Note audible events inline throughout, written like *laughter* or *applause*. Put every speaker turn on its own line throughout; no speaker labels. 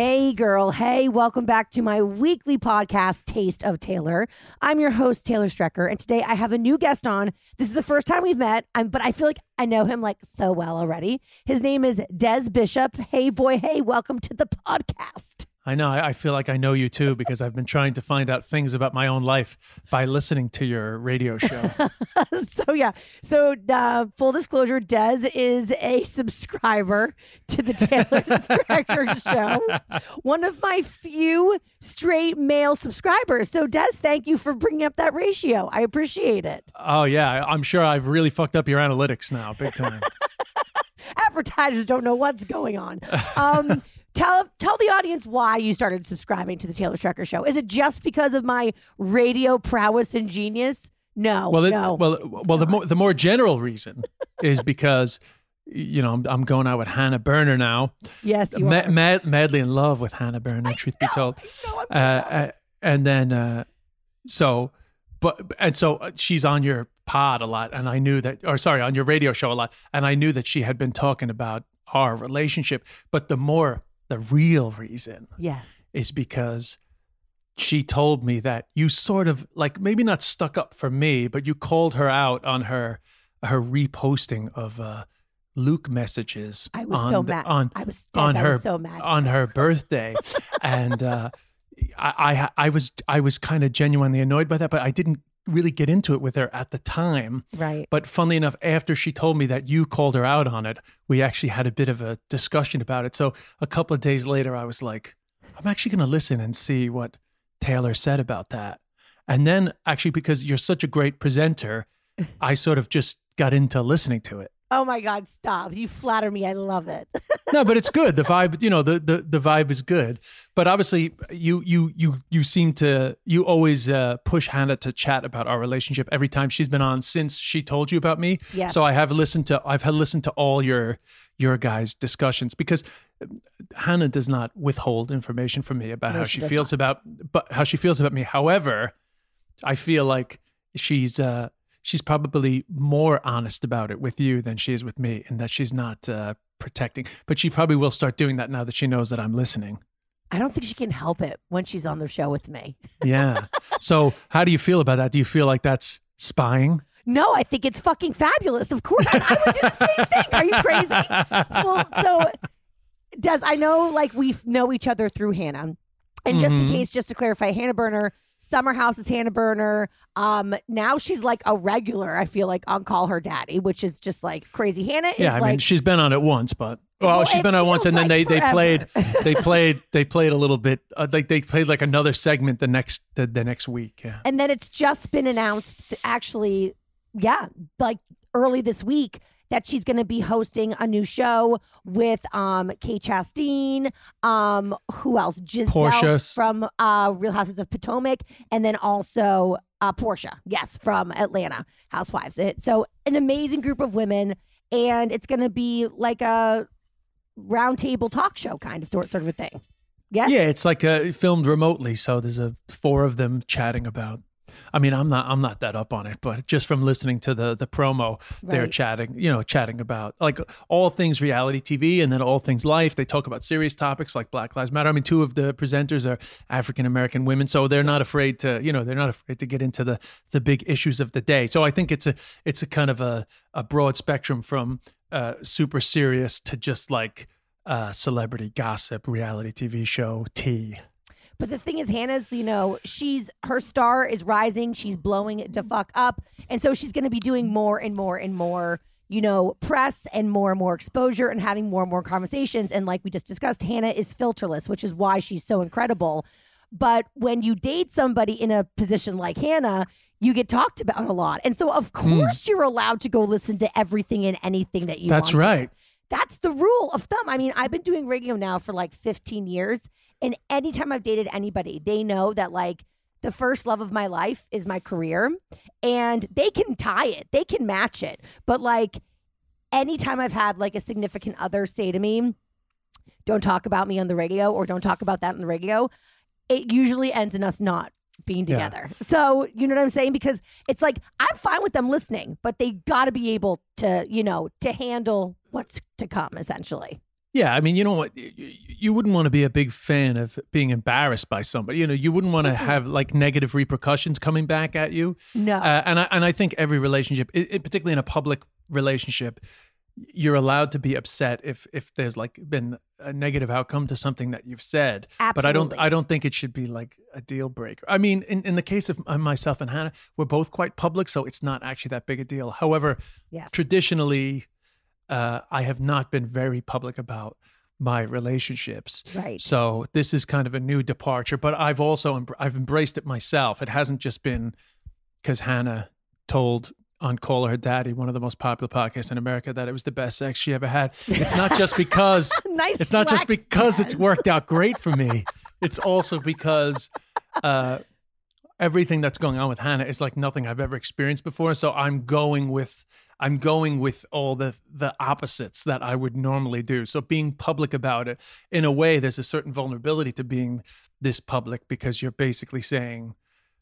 Hey, girl. Hey, welcome back to my weekly podcast, Taste of Taylor. I'm your host, Taylor Strecker, and today I have a new guest on. This is the first time we've met, I'm, but I feel like I know him like so well already. His name is Des Bishop. Hey, boy. Hey, welcome to the podcast.
I know. I I feel like I know you too because I've been trying to find out things about my own life by listening to your radio show. *laughs*
so yeah. So uh, full disclosure, Des is a *laughs* subscriber to the Taylor *laughs* Strecker show. One of my few straight male subscribers. So Des, thank you for bringing up that ratio. I appreciate it.
oh yeah, I'm sure I've really fucked up your analytics now, big time.
Advertisers don't know what's going on. Um, tell tell the audience why you started subscribing to the Taylor Strecker show. Is it just because of my radio prowess and genius? No,
Well, it,
no.
well, well, the more the more general reason *laughs* is because you know I'm, I'm going out with Hannah Berner now.
yes, you
Ma-
are.
mad, madly in love with Hannah Berner, truth be told.
know,
uh, uh, and then uh, so, but and so uh, she's on your pod a lot, and I knew that, or sorry, on your radio show a lot, and I knew that she had been talking about our relationship. But the more, the real reason
Yes.
is because she told me that you sort of like maybe not stuck up for me, but you called her out on her her reposting of uh, Luke messages.
I was
on
so
the-
mad.
on
I was
on her
was so mad.
on her birthday, *laughs* and uh, I, I I was I was kind of genuinely annoyed by that, but I didn't really get into it with her at the time.
right.
But funnily enough, after she told me that you called her out on it, we actually had a bit of a discussion about it. So a couple of days later, I was like, I'm actually going to listen and see what Taylor said about that. And then actually, because you're such a great presenter, *laughs* I sort of just got into listening to it.
Oh my God, stop. You flatter me. I love it. *laughs*
no, but it's good. The vibe, you know, the, the the vibe is good. But obviously, you you you you seem to you always uh, push Hannah to chat about our relationship every time she's been on since she told you about me.
Yes.
So I have listened to I've had listened to all your your guys' discussions because Hannah does not withhold information from me about
No,
how
she
feels about but how she feels about me. However, I feel like she's uh she's probably more honest about it with you than she is with me and that she's not uh protecting but she probably will start doing that now that she knows that I'm listening.
I don't think she can help it when she's on the show with me.
Yeah. so how do you feel about that? Do you feel like that's spying?
No, I think it's fucking fabulous. Of course, I, I would do the same thing. Are you crazy? Well, so does I know like we know each other through Hannah, and just in
Mhm.
case, just to clarify, Hannah Berner, Summer House is Hannah Berner. Um, now she's like a regular. I feel like on Call Her Daddy, which is just like crazy. Hannah is
Yeah, I
like
mean she's been on it once, but well,
Well,
she's been on it once, and then
like
they, they played *laughs* they played they played a little bit uh, like they played like another segment the next the, the next week. Yeah.
And then it's just been announced, actually, yeah, like early this week, that she's going to be hosting a new show with um Kate Chastain, um who else? Gizelle
Porsha.
from uh Real Housewives of Potomac, and then also uh Porsha, yes, from Atlanta Housewives. It, so an amazing group of women, and it's going to be like a roundtable talk show kind of sort sort of a thing. Yes.
Yeah, it's like uh, filmed remotely, so there's a four of them chatting about. I mean, I'm not I'm not that up on it, but just from listening to the the promo, they're chatting, you know, chatting about like all things reality TV and then all things life. They talk about serious topics like Black Lives Matter. I mean, two of the presenters are African American women, so they're not afraid to, you know, they're not afraid to get into the the big issues of the day. So I think it's a it's a kind of a a broad spectrum from uh super serious to just like uh celebrity gossip, reality TV show, tea.
But the thing is, Hannah's, you know, she's her star is rising. She's blowing it to fuck up. And so she's going to be doing more and more and more, you know, press and more and more exposure and having more and more conversations. And like we just discussed, Hannah is filterless, which is why she's so incredible. But when you date somebody in a position like Hannah, you get talked about a lot. And so, of hmm. course, you're allowed to go listen to everything and anything that you
That's
want to.
right.
That's the rule of thumb. I mean, I've been doing radio now for like 15 years. And anytime I've dated anybody, they know that like the first love of my life is my career and they can tie it, they can match it. But like anytime I've had like a significant other say to me, don't talk about me on the radio or don't talk about that on the radio, it usually ends in us not being
Yeah.
together. So, you know what I'm saying? Because it's like I'm fine with them listening, but they got to be able to, you know, to handle what's to come essentially.
Yeah, I mean, you know what? You, wouldn't want to be a big fan of being embarrassed by somebody. You know, you wouldn't want to have like negative repercussions coming back at you.
No.
Uh, and I and I think every relationship, i i- particularly in a public relationship, you're allowed to be upset if if there's like been a negative outcome to something that you've said. Absolutely. But I don't I don't think it should be like a deal breaker. I mean, in, in the case of uh, myself and Hannah, we're both quite public, so it's not actually that big a deal. However,
yes.
traditionally, uh, I have not been very public about my relationships.
Right.
So this is kind of a new departure, but I've also embr- I've embraced it myself. It hasn't just been because Hannah told on Call Her Daddy, one of the most popular podcasts in America, that it was the best sex she ever had. It's not just *laughs* because
Nice
it's not just because
yes.
it's worked out great for me. *laughs* It's also because uh, everything that's going on with Hannah is like nothing I've ever experienced before. So I'm going with I'm going with all the the opposites that I would normally do. So being public about it, in a way, there's a certain vulnerability to being this public because you're basically saying,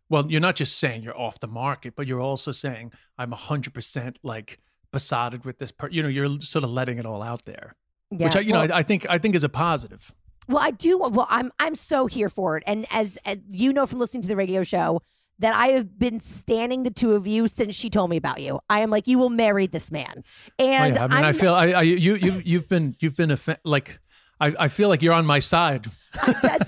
well, you're not just saying you're off the market, but you're also saying I'm hundred percent like besotted with this. Per-. You know, you're sort of letting it all out there
Yeah.
which I, you
well,
know, I, I think I think is a positive.
Well, I do. Well, I'm I'm so here for it, and as, as you know from listening to the radio show, that I have been standing the two of you since she told me about you. I am like, you will marry this man,
Oh,
and
yeah, I mean, i
I'm-
feel I, I you you you've been you've been a fa- like I, I feel like you're on my side. *laughs*
Des,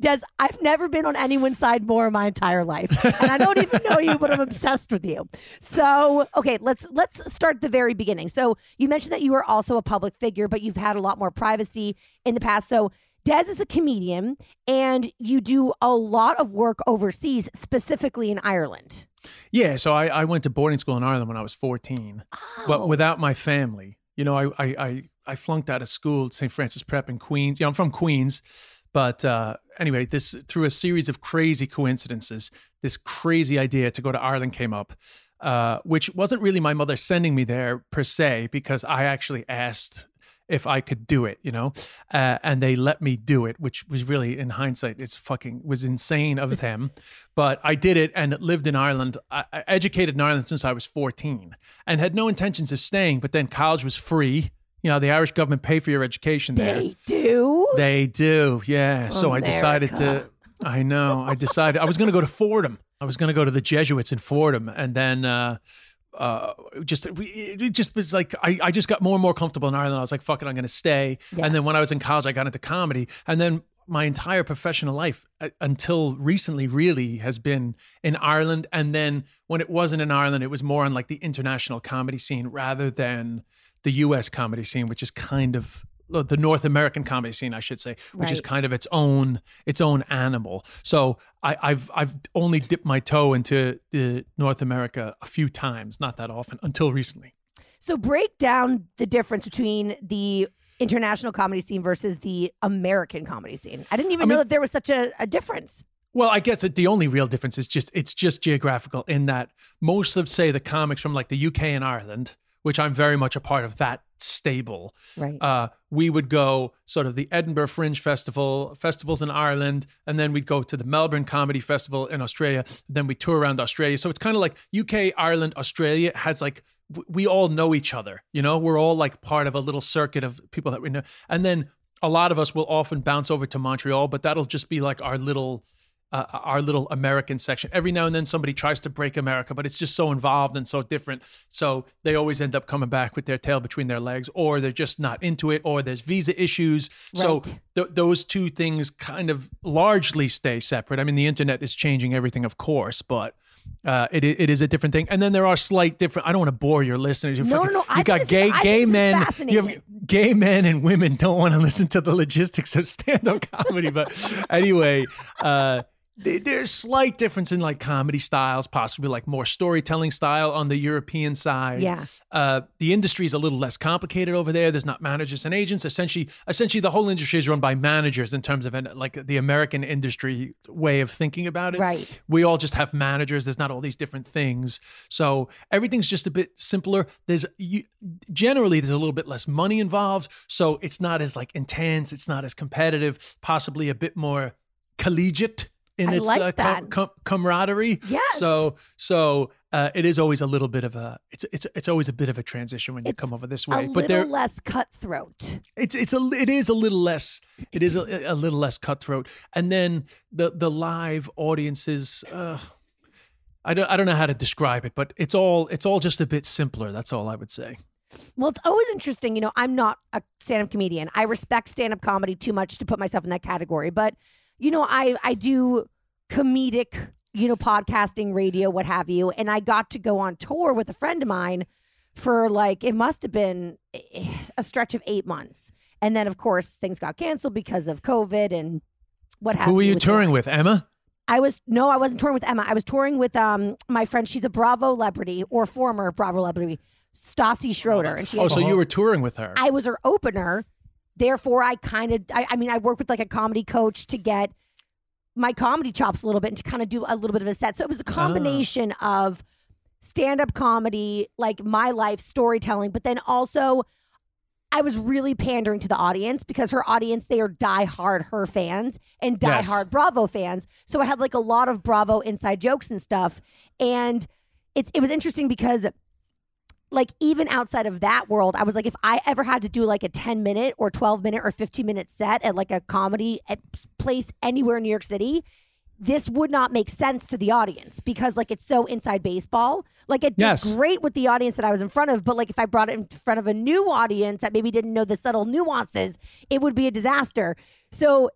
Des, I've never been on anyone's side more in my entire life, and I don't even know you, but I'm obsessed with you. So, okay, let's let's start the very beginning. So, you mentioned that you are also a public figure, but you've had a lot more privacy in the past. So, Des is a comedian, and you do a lot of work overseas, specifically in Ireland.
Yeah, so I, I went to boarding school in Ireland when I was 14,
Oh.
but without my family. You know, I I I, I flunked out of school at St. Francis Prep in Queens. You know, I'm from Queens, but uh, anyway, this through a series of crazy coincidences, this crazy idea to go to Ireland came up. Uh, which wasn't really my mother sending me there per se, because I actually asked if I could do it, you know, uh, and they let me do it, which was really, in hindsight, it's fucking was insane of them. *laughs* but I did it and lived in Ireland. I, I educated in Ireland since I was 14 and had no intentions of staying. But then college was free. You know, the Irish government pay for your education there.
They do.
They do, yeah. So I decided to. *laughs* I know. I decided I was going to go to Fordham. I was going to go to the Jesuits in Fordham, and then uh, uh, just it just was like I, I just got more and more comfortable in Ireland. I was like, fuck it, I'm going to stay.
Yeah.
And then when I was in college, I got into comedy, and then my entire professional life uh, until recently really has been in Ireland. And then when it wasn't in Ireland, it was more on like the international comedy scene rather than the U.S. comedy scene, which is kind of the North American comedy scene, I should say, which is kind of its own its own animal. So I, I've I've only dipped my toe into the North America a few times, not that often, until recently.
So break down the difference between the international comedy scene versus the American comedy scene. I didn't even
I
know that there was such a, a difference.
Well, I guess the only real difference is just it's just geographical in that most of say the comics from like the UK and Ireland, which I'm very much a part of that stable.
Right.
Uh, we would go sort of the Edinburgh Fringe Festival, festivals in Ireland, and then we'd go to the Melbourne Comedy Festival in Australia. Then we tour around Australia. So it's kind of like UK, Ireland, Australia has like we all know each other. You know, we're all like part of a little circuit of people that we know. And then a lot of us will often bounce over to Montreal, but that'll just be like our little uh, our little American section. Every now and then somebody tries to break America, but it's just so involved and so different. So they always end up coming back with their tail between their legs, or they're just not into it, or there's visa issues. So th- those two things kind of largely stay separate. I mean, the internet is changing everything, of course, but. Uh, it it is a different thing, and then there are slight different. I don't want to bore your listeners. You
No,
fucking-
no, no, I
You
think
got
this is-
gay
I
gay men. You have gay men and women don't want to listen to the logistics of stand-up comedy but *laughs* anyway uh there's slight difference in like comedy styles possibly like more storytelling style on the european side.
Yeah.
uh the industry is a little less complicated over there. There's not managers and agents. Essentially essentially the whole industry is run by managers in terms of an, like the american industry way of thinking about it.
Right.
we all just have managers. There's not all these different things. So everything's just a bit simpler. There's you, generally there's a little bit less money involved. So it's not as like intense. It's not as competitive. Possibly a bit more collegiate in
I
its
like
uh, com- com- camaraderie
Yes.
so so uh, it is always a little bit of a it's it's it's always a bit of a transition when you
It's
come over this way but there
less cutthroat.
it's it's a it is a little less it is a, a little less cutthroat and then the the live audiences uh I don't I don't know how to describe it but it's all it's all just a bit simpler that's all I would say
Well, it's always interesting. You know, I'm not a stand up comedian. I respect stand up comedy too much to put myself in that category. But, you know, I, I do comedic, you know, podcasting, radio, what have you. And I got to go on tour with a friend of mine for like, it must have been eh, a stretch of eight months. And then, of course, things got canceled because of COVID and what have
who were you touring with Emma
I was no, I wasn't touring with Emma. I was touring with um my friend. She's a Bravo celebrity or former Bravo celebrity, Stassi Schroeder, and she.
oh so you were touring with her
I was her opener. Therefore, I kind of, I, I mean, I worked with like a comedy coach to get my comedy chops a little bit and to kind of do a little bit of a set. So it was a combination ah. of stand up comedy, like my life storytelling, but then also I was really pandering to the audience because her audience, they are diehard her fans and
Yes.
diehard Bravo fans. So I had like a lot of Bravo inside jokes and stuff. And it, it was interesting because like even outside of that world, I was like, if I ever had to do like a 10 minute or 12 minute or 15 minute set at like a comedy eh, place anywhere in New York City, this would not make sense to the audience because like it's so inside baseball. Like it did
Yes.
great with the audience that I was in front of, but like if I brought it in front of a new audience that maybe didn't know the subtle nuances, it would be a disaster. So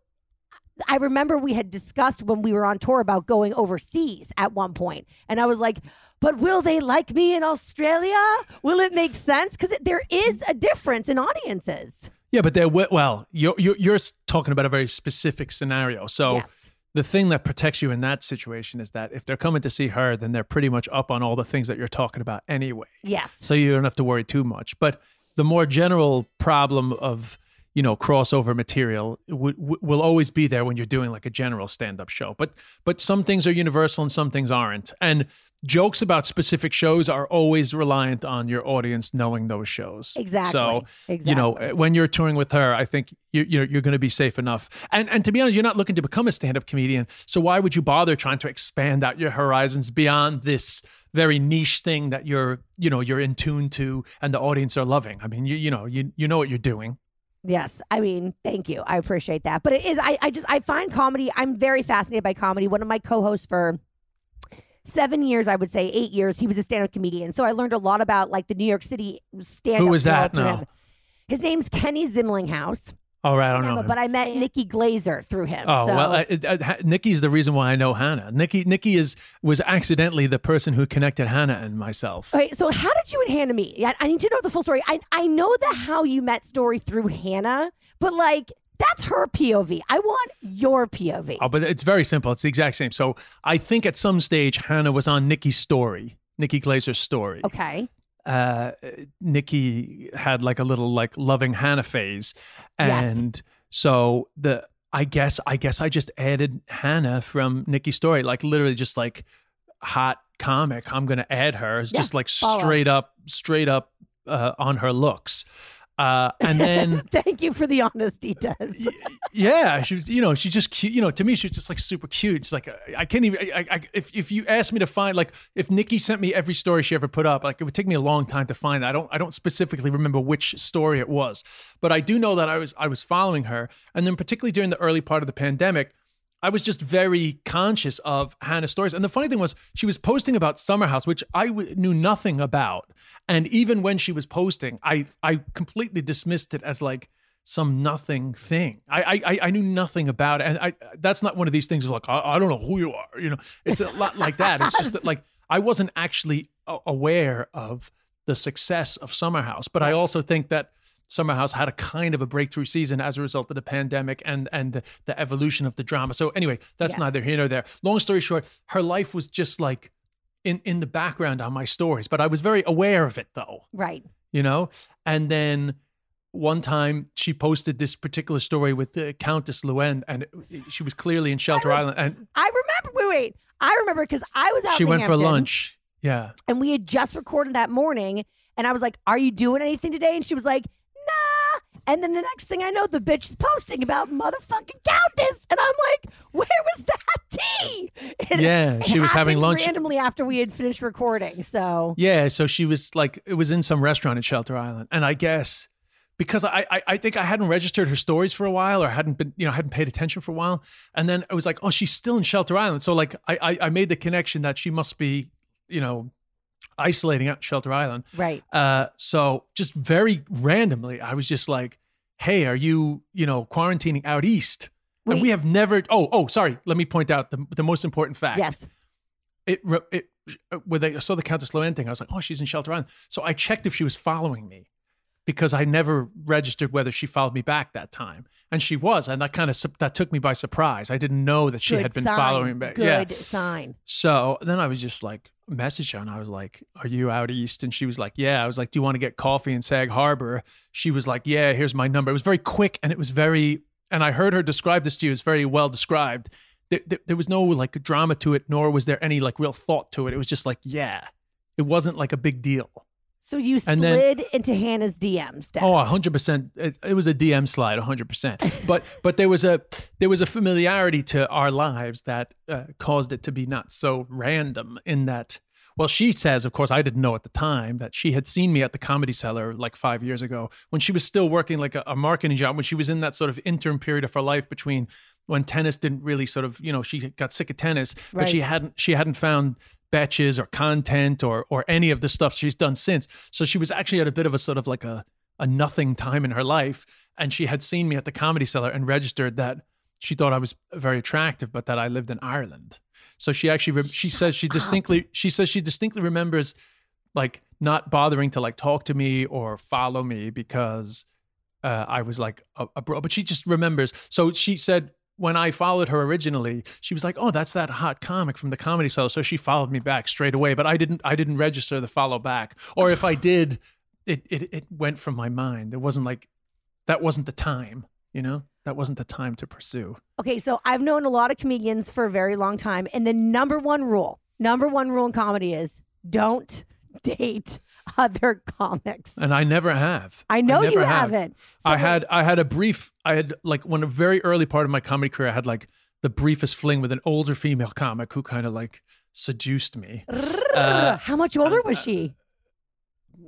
I remember we had discussed when we were on tour about going overseas at one point, and I was like, "But will they like me in Australia? Will it make sense? Because there is a difference in audiences."
yeah but they're well you're you're, you're talking about a very specific scenario so
yes,
the thing that protects you in that situation is that if they're coming to see her, then they're pretty much up on all the things that you're talking about anyway.
yes,
So you don't have to worry too much. But the more general problem of you know crossover material w- w- will always be there when you're doing like a general stand-up show. But but some things are universal and some things aren't. And jokes about specific shows are always reliant on your audience knowing those shows.
exactly.
So
exactly.
you know when you're touring with her i think you, you're, you're going to be safe enough and and to be honest you're not looking to become a stand-up comedian so why would you bother trying to expand out your horizons beyond this very niche thing that you're you know you're in tune to and the audience are loving i mean you you know you you know what you're doing
Yes. I mean, thank you. I appreciate that. But it is, I, I just, I find comedy, I'm very fascinated by comedy. One of my co hosts for seven years, I would say eight years, he was a stand up comedian. So I learned a lot about like the New York City stand up.
Who was that now?
His name's Kenny Zimlinghouse.
all right i don't know him.
but I met Nikki Glazer through him.
Oh
so.
well, uh, uh, uh, Nikki's the reason why I know Hannah. Nikki, Nikki is was accidentally the person who connected Hannah and myself.
Okay, so how did you and Hannah meet? Yeah, I need to know the full story. I I know the how you met story through Hannah, but like that's her POV. I want your POV.
Oh, but it's very simple. It's the exact same. So I think at some stage Hannah was on Nikki's story, Nikki Glazer's story.
Okay.
Uh, Nikki had like a little like loving Hannah phase,
Yes.
and so the I guess I guess I just added Hannah from Nikki's story, like literally just like hot comic. I'm gonna add her. It's
Yeah,
just like straight up, straight up uh, on her looks. Uh, and then *laughs*
Thank you for the honesty, Des.
yeah, she was, you know, she's just cute. You know, to me, she's just like super cute. She's like, I can't even, I, I, if, if you asked me to find, like, if Nikki sent me every story she ever put up, like, it would take me a long time to find that. I don't, I don't specifically remember which story it was, but I do know that I was, I was following her. And then, particularly during the early part of the pandemic, I was just very conscious of Hannah's stories. And the funny thing was, she was posting about Summer House, which I w- knew nothing about. And even when she was posting, I I completely dismissed it as like some nothing thing. I I, I knew nothing about it, and I that's not one of these things. Like I, I don't know who you are. You know, it's a lot like that. It's just that like I wasn't actually aware of the success of Summer House, but I also think that Summer House had a kind of a breakthrough season as a result of the pandemic and and the, the evolution of the drama. So anyway, that's
Yes.
neither here nor there. Long story short, her life was just like in in the background on my stories, but I was very aware of it though,
Right.
you know. And then one time she posted this particular story with the Countess Luann, and it- she was clearly in Shelter Island, and
I remember. Wait, wait. I remember because I was out.
she went for lunch. Yeah.
and we had just recorded that morning. And I was like, "Are you doing anything today?" And she was like. And then the next thing I know, the bitch is posting about motherfucking Countess, and I'm like, "Where was that tea?" It-
Yeah,
it
she was having lunch-
randomly after we had finished recording. So.
Yeah, so she was like, it was in some restaurant in Shelter Island, and I guess because I, I I think I hadn't registered her stories for a while, or hadn't been, you know, hadn't paid attention for a while, and then I was like, oh, she's still in Shelter Island, so like I I, I made the connection that she must be, you know, isolating out in Shelter Island.
right,
Uh, so just very randomly, I was just like, hey, are you, you know, quarantining out east? And we have never. Oh, oh, sorry. Let me point out the the most important fact
yes,
it it when I saw the Countess Luann thing, I was like, oh, she's in Shelter Island. So I checked if she was following me because I never registered whether she followed me back that time, and she was, and that kind of that took me by surprise. I didn't know that she
Good
had been
sign.
following me back.
Good
Yeah.
sign.
So then I was just like message her and I was like, Are you out east? And she was like, Yeah. I was like, Do you want to get coffee in Sag Harbor? She was like, Yeah, here's my number. It was very quick and it was very and I heard her describe this to you. It's very well described. There, there, there was no like drama to it, nor was there any like real thought to it. It was just like, yeah. It wasn't like a big deal.
So you
And then-
slid into Hannah's DMs. Des.
Oh, 100%. It, it was a DM slide, 100%. But *laughs* but there was a there was a familiarity to our lives that uh, caused it to be not so random in that well, she says, of course, I didn't know at the time that she had seen me at the Comedy Cellar like five years ago when she was still working like a, a marketing job, when she was in that sort of interim period of her life between when tennis didn't really sort of, you know, she got sick of tennis, but she hadn't she hadn't found batches or content or or any of the stuff she's done since. So she was actually at a bit of a sort of like a a nothing time in her life, and she had seen me at the Comedy Cellar and registered that she thought I was very attractive, but that I lived in Ireland. So she actually re- she says she distinctly she says she distinctly remembers like not bothering to like talk to me or follow me because uh, I was like a, a bro. But she just remembers. So she said when I followed her originally, she was like, "Oh, that's that hot comic from the Comedy cell." So she followed me back straight away. But I didn't. I didn't register the follow back. Or if I did, it it it went from my mind. It wasn't like that wasn't the time. You know, that wasn't the time to pursue.
Okay, so I've known a lot of comedians for a very long time, and the number one rule, number one rule in comedy is don't date *laughs* other comics.
And I never have.
I know you
have.
haven't. So
I had I had a brief I had like when a very early part of my comedy career I had like the briefest fling with an older female comic who kind of like seduced me. uh,
how much older was she?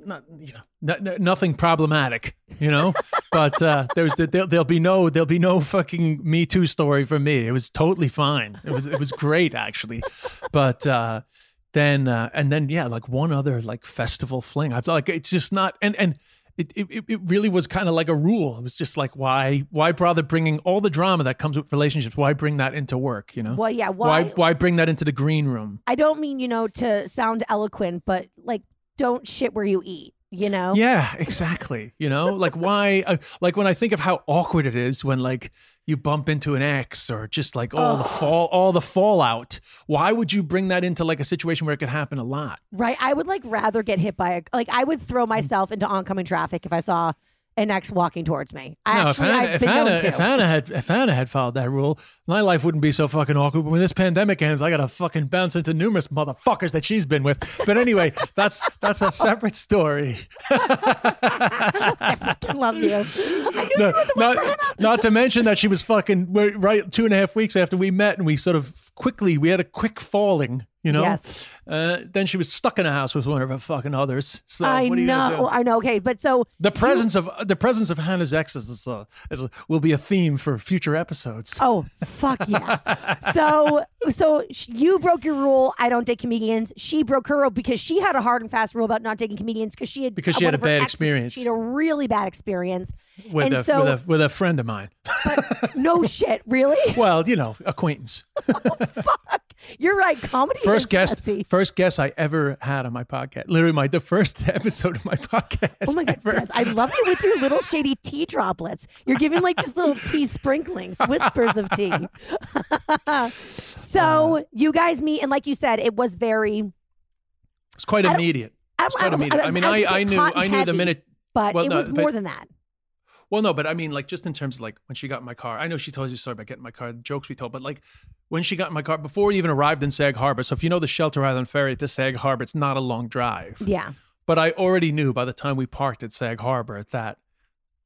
Not you know n- n- nothing problematic, you know. *laughs* but uh, there's there, there'll be no there'll be no fucking Me Too story for me. It was totally fine. It was it was great actually. But uh, then uh, and then yeah, like one other like festival fling. I feel like it's just not and and it it, it really was kind of like a rule. It was just like why why bother bringing all the drama that comes with relationships? Why bring that into work? You know.
Well, yeah.
why
Why?
why bring that into the green room?
I don't mean you know to sound eloquent, but like don't shit where you eat. You know.
Yeah, exactly. You know, like why? Uh, like when I think of how awkward it is when like you bump into an ex or just like all the fall, all the fallout. Why would you bring that into like a situation where it could happen a lot?
Right. I would like rather get hit by a like I would
Mm.
throw myself into oncoming traffic if I saw an ex walking towards me. I
No, if
actually,
if, Hannah,
known to.
if Hannah had if Hannah had followed that rule, my life wouldn't be so fucking awkward. But when this pandemic ends, I gotta fucking bounce into numerous motherfuckers that she's been with. But anyway, *laughs* that's that's a separate story. *laughs*
I fucking love you.
No,
you were the one for
not, not to mention that she was fucking right two and a half weeks after we met, and we sort of quickly we had a quick falling. You know,
Yes.
uh, then she was stuck in a house with one of her fucking others. So
I
you
know,
do?
I know. Okay, but so
The presence of the presence of Hannah's exes is, uh, is will be a theme for future episodes.
Oh fuck yeah! *laughs* so so you broke your rule. I don't date comedians. She broke her rule because she had a hard and fast rule about not dating comedians because she had
Because she had a bad
exes-
experience.
She had a really bad experience.
with
and
a,
so
with a with a friend of mine.
no *laughs* shit, really.
Well, you know, acquaintance. *laughs*
fuck, you're right. Comedy.
First guest, first guest I ever had on my podcast. Literally, my the first *laughs* episode of my podcast.
Oh my god. Des, I love you with your little shady tea droplets. You're giving like just little tea sprinklings, whispers of tea. *laughs* so
Uh,
you guys meet, and like you said, it was very.
It's quite
I
immediate.
I,
It's quite
I,
immediate. I,
was-
mean, I, I knew I knew the minute.
but
well,
it
no,
was more than that.
Well, no, but I mean, like, just in terms of like when she got in my car. I know she told you a story about getting my car, the jokes we told, but like when she got in my car before we even arrived in Sag Harbor. So if you know the Shelter Island Ferry to Sag Harbor, it's not a long drive.
Yeah.
But I already knew by the time we parked at Sag Harbor that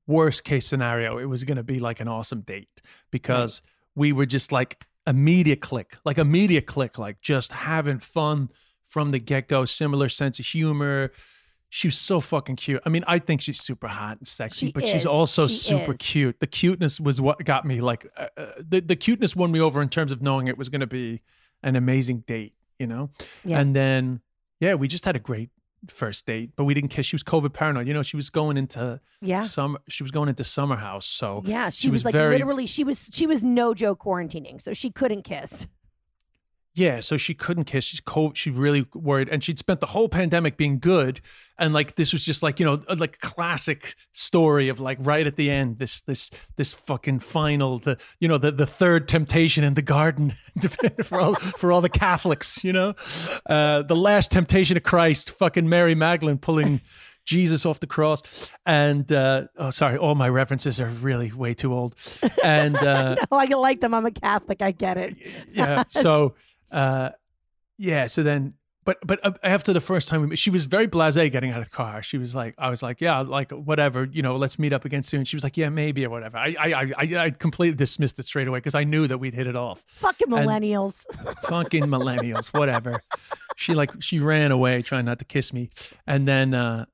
worst case scenario, it was going to be like an awesome date because we were just like immediate click, like a media click, like just having fun from the get go, similar sense of humor. She was so fucking cute. I mean, I think she's super hot and sexy,
She
but
is.
she's also
She
super
is.
cute. The cuteness was what got me like uh, uh, the the cuteness won me over in terms of knowing it was going to be an amazing date, you know.
Yeah.
And then yeah, we just had a great first date, but we didn't kiss. She was COVID paranoid. You know, she was going into
Yeah.
summer. She was going into summer house. So
Yeah, she,
she
was,
was
like
very-
literally she was she was no joke quarantining, so she couldn't kiss.
Yeah, so she couldn't kiss. She's cold. She really worried, and she'd spent the whole pandemic being good, and like this was just like you know like classic story of like right at the end this this this fucking final the you know the the third temptation in the garden *laughs* for all for all the Catholics you know uh the last temptation of Christ fucking Mary Magdalene pulling *laughs* Jesus off the cross and uh oh sorry all my references are really way too old and *laughs* uh
Oh, I like them. I'm a Catholic. I get it.
yeah. So, uh, yeah. So then, but but uh, after the first time we met, she was very blasé getting out of the car. She was like, I was like, yeah, like whatever, you know, let's meet up again soon. She was like, yeah, maybe or whatever. I I I, I completely dismissed it straight away because I knew that we'd hit it off.
Fucking
And-
millennials. *laughs*
Fucking millennials, whatever. She like she ran away trying not to kiss me, and then uh,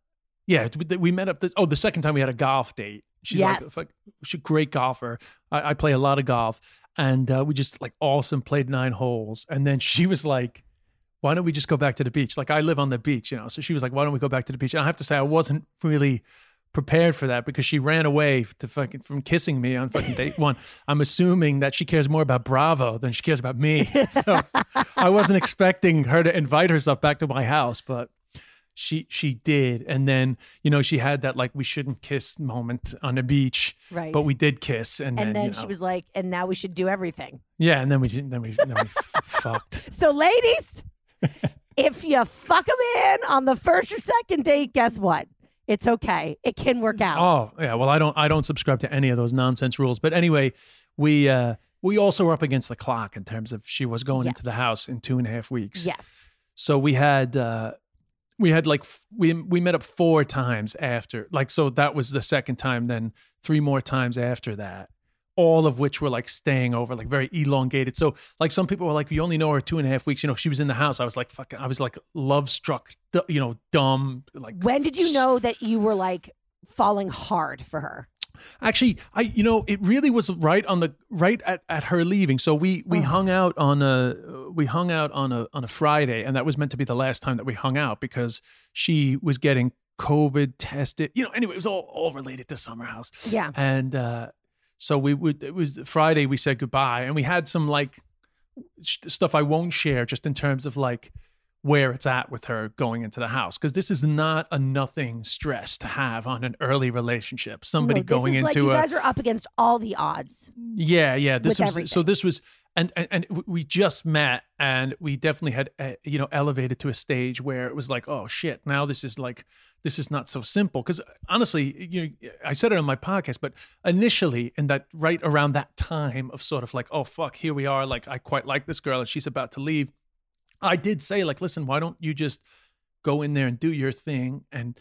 yeah, we- met up. This, oh, the second time we had a golf date. She's
Yes.
like, she's a great golfer. I, I play a lot of golf, and uh, we just like awesome played nine holes. And then she was like, "Why don't we just go back to the beach?" Like I live on the beach, you know. So she was like, "Why don't we go back to the beach?" And I have to say, I wasn't really prepared for that because she ran away to fucking from kissing me on fucking date one. I'm assuming that she cares more about Bravo than she cares about me. *laughs* So I wasn't expecting her to invite herself back to my house, but she she did. And then, you know, she had that like we shouldn't kiss moment on the beach.
Right.
But we did kiss and,
and then
you
she was like, and now we should do everything.
Yeah, and then we didn't then we then we f- *laughs* fucked.
So, ladies, if you fuck them in on the first or second date, guess what? It's okay. It can work out.
Oh, yeah. Well, I don't I don't subscribe to any of those nonsense rules. But anyway, we uh we also were up against the clock in terms of she was going into the house in two and a half weeks.
Yes.
So we had uh we had like f- we we met up four times after like so that was the second time then three more times after that all of which were like staying over like very elongated. So like some people were like you only know her two and a half weeks. You know she was in the house. I was like fucking i was like love struck you know dumb like
When did you know that you were like falling hard for her?
Actually, I you know it really was right on the right at, at her leaving. So we we
Ugh.
hung out on a we hung out on a on a Friday, and that was meant to be the last time that we hung out because she was getting COVID tested. You know, anyway, it was all all related to Summer House,
Yeah.
and uh, so we would it was Friday. We said goodbye, and we had some like sh- stuff I won't share, just in terms of like where it's at with her going into the house because this is not a nothing stress to have on an early relationship. Somebody
no, this
going
is
into
like you
a
guys are up against all the odds.
yeah, yeah. This was so. This was, and, and and we just met, and we definitely had, uh, you know, elevated to a stage where it was like, oh shit, now this is like, this is not so simple. Because honestly, you, know, I said it on my podcast, but initially, in that right around that time of sort of like, oh fuck, here we are. Like, I quite like this girl, and she's about to leave. I did say like, listen, why don't you just go in there and do your thing and.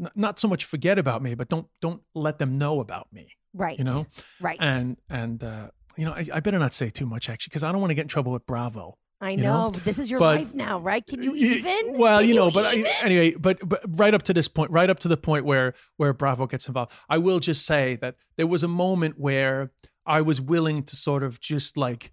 n- Not so much forget about me, but don't don't let them know about me.
Right.
You know,
Right.
and and uh, you know I, I better not say too much actually because I don't want to get in trouble with Bravo.
I know.
know,
this is your
but-
life now, right? Can you even?
Well, you know, but I, anyway, but but right up to this point, right up to the point where where Bravo gets involved, I will just say that there was a moment where I was willing to sort of just like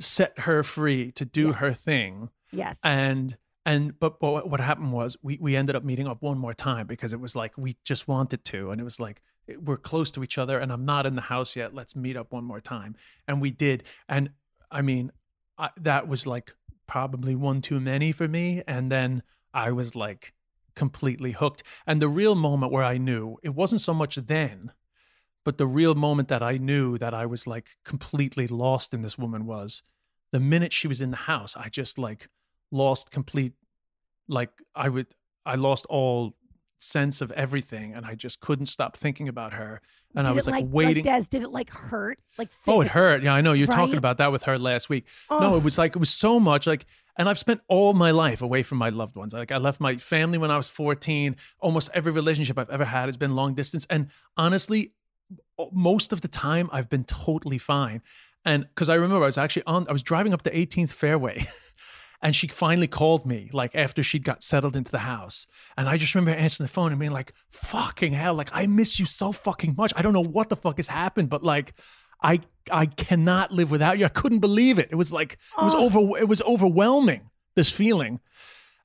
set her free to do
Yes.
her thing,
yes.
and and but, but what- what happened was we we ended up meeting up one more time because it was like we just wanted to. And it was like we're close to each other and I'm not in the house yet. Let's meet up one more time. And we did. And I mean I, that was like probably one too many for me. And then I was like completely hooked. And the real moment where I knew it wasn't so much then but the real moment that I knew that I was like completely lost in this woman was the minute she was in the house I just like lost complete like i would i lost all sense of everything and i just couldn't stop thinking about her and i was like,
like
waiting
Like Des, did it like hurt? Like
oh it hurt. yeah i know. You're talking about that with her last week. No
Oh.
it was like it was so much like and i've spent all my life away from my loved ones. Like i left my family when i was 14 almost every relationship i've ever had has been long distance and honestly most of the time I've been totally fine. And because I remember I was actually on, I was driving up the 18th fairway *laughs* and she finally called me like after she'd got settled into the house. And I just remember answering the phone and being like, fucking hell, like I miss you so fucking much. I don't know what the fuck has happened, but like, I I cannot live without you. I couldn't believe it. It was like it was
Oh.
over it was overwhelming this feeling.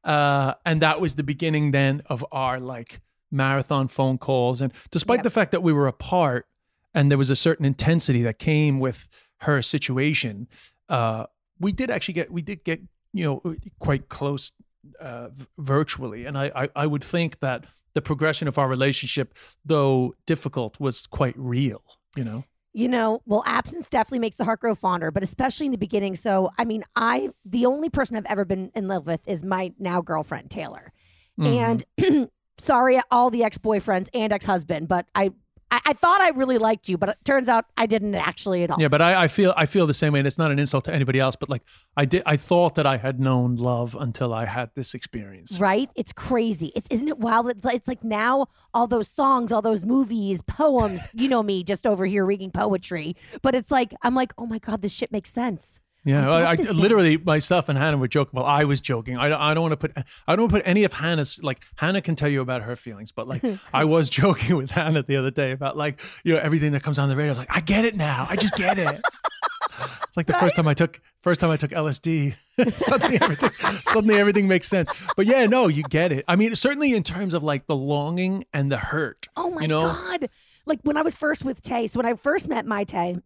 Uh and that was the beginning then of our like marathon phone calls and despite
Yep.
the fact that we were apart and there was a certain intensity that came with her situation uh we did actually get we did get you know quite close uh virtually and I, I i would think that the progression of our relationship though difficult was quite real you know
You know, well, absence definitely makes the heart grow fonder, but especially in the beginning. So, I mean, I, the only person I've ever been in love with is my now girlfriend, Taylor.
Mhm.
And *clears throat* sorry, all the ex boyfriends and ex husband, but I, I, I thought I really liked you, but it turns out I didn't actually at all.
Yeah, but I, I feel I feel the same way, and it's not an insult to anybody else. But like I did, I thought that I had known love until I had this experience.
Right? It's crazy. It's isn't it wild? It's like, it's like now all those songs, all those movies, poems. you know me, just over here reading poetry. But it's like I'm like, oh my god, this shit makes sense.
Yeah,
I
I, I, literally myself and Hannah were joking. Well, I was joking. I, don't- I don't want to put I don't want to put any of Hannah's like Hannah can tell you about her feelings, but like *laughs* I was joking with Hannah the other day about like you know everything that comes on the radio. I was like, I get it now. I just get it. *laughs* it's like the first time I took first time I took LSD. *laughs* suddenly everything suddenly everything makes sense. But yeah, no, you get it. I mean, certainly in terms of like the longing and the hurt.
Oh my
you know?
god! Like when I was first with Tay. So when I first met my Tay,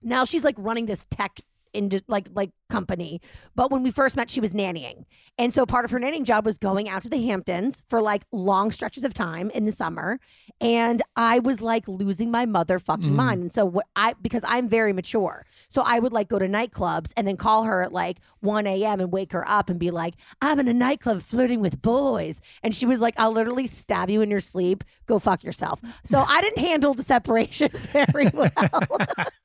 now she's like running this tech into like like company. But when we first met, she was nannying, and so part of her nannying job was going out to the Hamptons for like long stretches of time in the summer. And I was like losing my motherfucking
Mm.
mind. And so what I because I'm very mature, so I would like go to nightclubs and then call her at like 1 a.m. and wake her up and be like, I'm in a nightclub flirting with boys. And she was like, I'll literally stab you in your sleep. Go fuck yourself. So I didn't handle the separation *laughs* very well.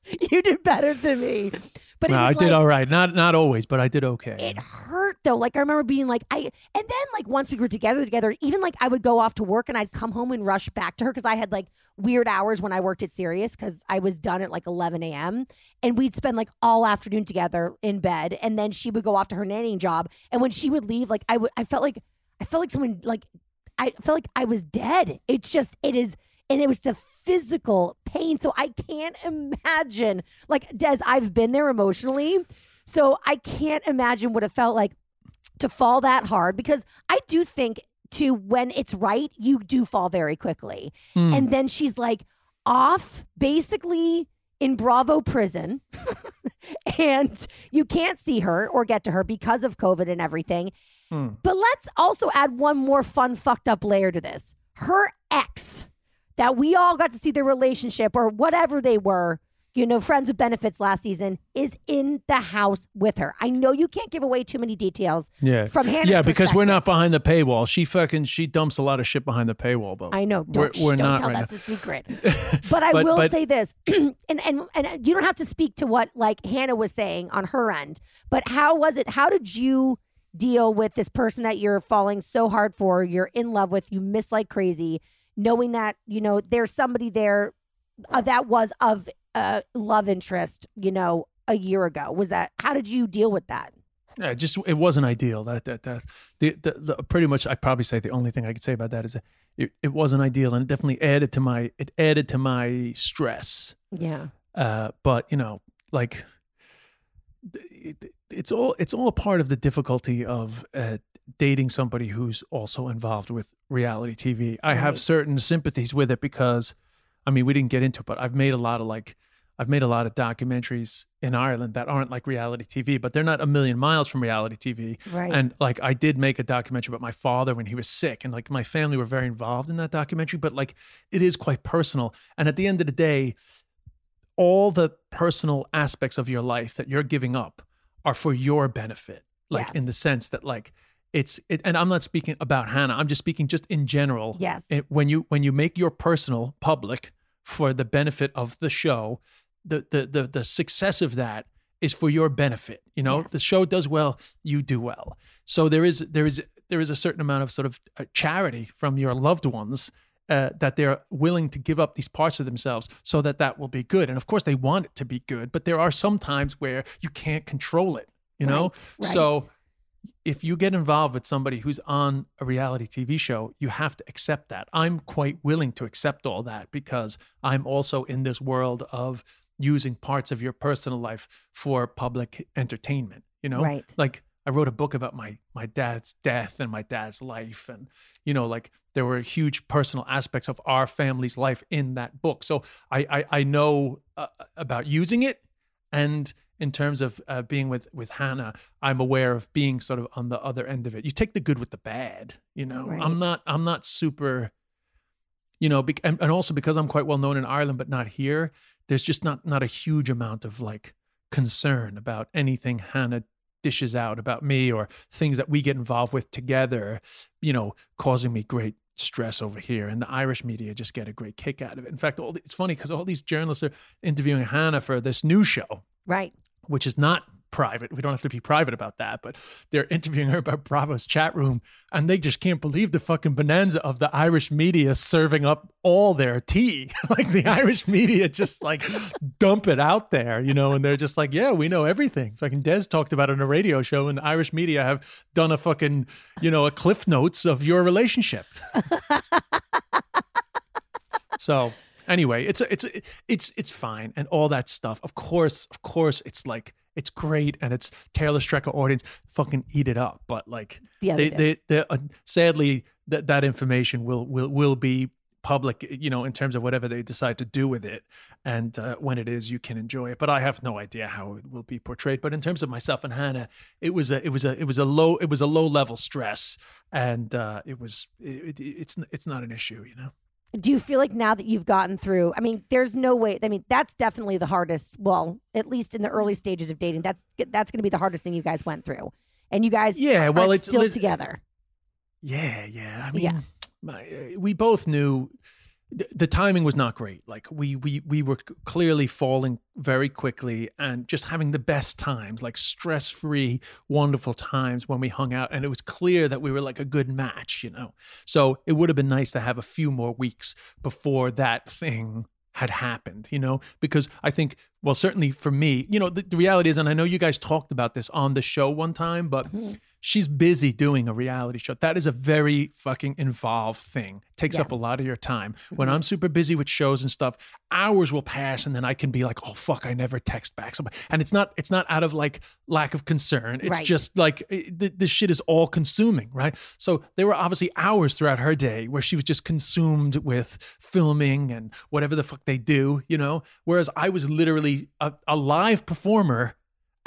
*laughs* you did better than me. But
No, I did
like,
all right. Not not always, but I did okay.
it hurt though. Like I remember being like, I and then like once we were together together, even like I would go off to work and I'd come home and rush back to her because I had like weird hours when I worked at Sirius because I was done at like 11 a.m. and we'd spend like all afternoon together in bed, and then she would go off to her nannying job, and when she would leave, like I would, I felt like I felt like someone like I felt like I was dead. It's just it is. And it was the physical pain. So I can't imagine, like, Des, I've been there emotionally. So I can't imagine what it felt like to fall that hard because I do think to when it's right, you do fall very quickly.
Hmm.
And then she's like off basically in Bravo prison *laughs* and you can't see her or get to her because of COVID and everything.
Hmm.
But let's also add one more fun, fucked up layer to this. Her ex, that we all got to see their relationship or whatever they were, you know, friends with benefits last season, is in the house with her. I know you can't give away too many details
Yeah.
from Hannah's
yeah, because we're not behind the paywall. She fucking she dumps a lot of shit behind the paywall, but
I know.
we're,
Don't, shh,
we're
don't
not
tell
right
that's
now.
a secret. *laughs* But I
But-
will
but-
say this, *clears throat* and, and and you don't have to speak to what like Hannah was saying on her end. But how was it? How did you deal with this person that you're falling so hard for? You're in love with. You miss like crazy, knowing that you know there's somebody there uh, that was of uh, love interest. You know, a year ago. Was that? How did you deal with that?
Yeah, just it wasn't ideal. That that that the, the, the pretty much I probably say the only thing I could say about that is that it, it wasn't ideal and it definitely added to my it added to my stress.
Yeah.
Uh, but you know, like it, it's all it's all a part of the difficulty of uh, dating somebody who's also involved with reality TV. I have certain sympathies with it because, I mean, we didn't get into it, but I've made a lot of like. I've made a lot of documentaries in Ireland that aren't like reality TV, but they're not a million miles from reality TV.
Right.
And like I did make a documentary about my father when he was sick, and like my family were very involved in that documentary, but like it is quite personal. And at the end of the day, all the personal aspects of your life that you're giving up are for your benefit. Like in the sense that like it's it, and I'm not speaking about Hannah. I'm just speaking just in general.
Yes.
It, when you when you make your personal public for the benefit of the show, the the the the success of that is for your benefit. You know,
Yes.
the show does well, you do well. So there is there is there is a certain amount of sort of uh, charity from your loved ones uh, that they're willing to give up these parts of themselves so that that will be good. And of course, they want it to be good, but there are some times where you can't control it. You know,
Right,
so. If you get involved with somebody who's on a reality TV show, you have to accept that. I'm quite willing to accept all that because I'm also in this world of using parts of your personal life for public entertainment, you know?
Right.
Like I wrote a book about my my dad's death and my dad's life and you know like there were huge personal aspects of our family's life in that book. So I I, I know uh, about using it and in terms of uh, being with with Hannah, I'm aware of being sort of on the other end of it. You take the good with the bad, you know.
Right.
I'm not I'm not super, you know, bec- and, and also because I'm quite well known in Ireland but not here. There's just not not a huge amount of like concern about anything Hannah dishes out about me or things that we get involved with together, you know, causing me great stress over here. And the Irish media just get a great kick out of it. In fact, all the, it's funny because all these journalists are interviewing Hannah for this new show
Right.
which is not private. We don't have to be private about that, but they're interviewing her about Bravo's chat room, and they just can't believe the fucking bonanza of the Irish media serving up all their tea. *laughs* like the Irish media just like dump it out there, you know, and they're just like, yeah, we know everything. Fucking Des talked about it in a radio show, and the Irish media have done a fucking, you know, a cliff notes of your relationship. *laughs* So anyway, it's a, it's a, it's it's fine and all that stuff. Of course, of course, it's like it's great and it's Taylor Strecker audience fucking eat it up. But like
Yeah,
they
they
they, uh, sadly that that information will will will be public you know in terms of whatever they decide to do with it. And uh, when it is you can enjoy it. But i have no idea how it will be portrayed. But in terms of myself and hannah it was a it was a it was a low it was a low level stress. And uh it was it, it, it's it's not an issue you know
Do you feel like now that you've gotten through? I mean, there's no way. I mean, that's definitely the hardest. Well, at least in the early stages of dating, that's that's going to be the hardest thing you guys went through, and you guys,
Yeah, well, it's-
still together.
Yeah, yeah. I mean,
Yeah.
my, uh, we both knew the timing was not great. Like we we we were clearly falling very quickly and just having the best times, like stress-free, wonderful times when we hung out and it was clear that we were like a good match, you know. So, it would have been nice to have a few more weeks before that thing had happened, you know, because I think, well, certainly for me, you know, the, the reality is, and I know you guys talked about this on the show one time, but
Mm-hmm.
She's busy doing a reality show. That is a very fucking involved thing. Takes up a
Mm-hmm.
lot of your time. When I'm super busy with shows and stuff, hours will pass and then I can be like, oh fuck, I never text back somebody. And it's not it's not out of like lack of concern. It's
Right.
just like it, th- this shit is all consuming, right? So there were obviously hours throughout her day where she was just consumed with filming and whatever the fuck they do, you know? Whereas I was literally a, a live performer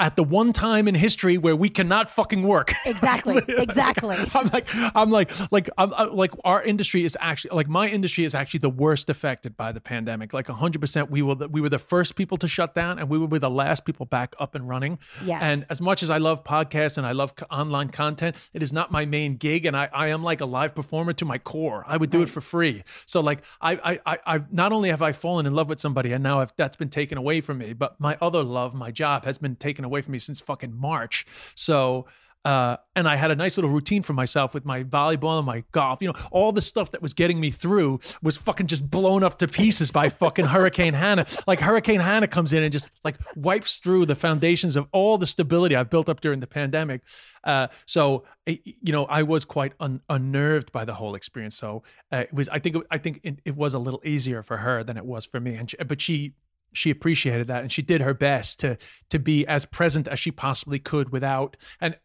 at the one time in history where we cannot fucking work. *laughs*
Exactly. exactly. *laughs*
I'm like, I'm like, like, I'm uh, like, our industry is actually like my industry is actually the worst affected by the pandemic. Like 100, percent we were the, we were the first people to shut down, and we will be the last people back up and running.
Yes.
And as much as I love podcasts and I love online content, it is not my main gig, and I, I am like a live performer to my core. I would do it for free. So like, I, I, I, I've not only have I fallen in love with somebody, and now I've, that's been taken away from me, but my other love, my job, has been taken away from me since fucking March. So. Uh, and I had a nice little routine for myself with my volleyball and my golf. You know, all the stuff that was getting me through was fucking just blown up to pieces by *laughs* fucking Hurricane Hannah. Like Hurricane Hannah comes in and just like wipes through the foundations of all the stability I've built up during the pandemic. Uh, so you know, I was quite un- unnerved by the whole experience. So uh, it was. I think. I think it, it was a little easier for her than it was for me. And she, but she she appreciated that and she did her best to to be as present as she possibly could without and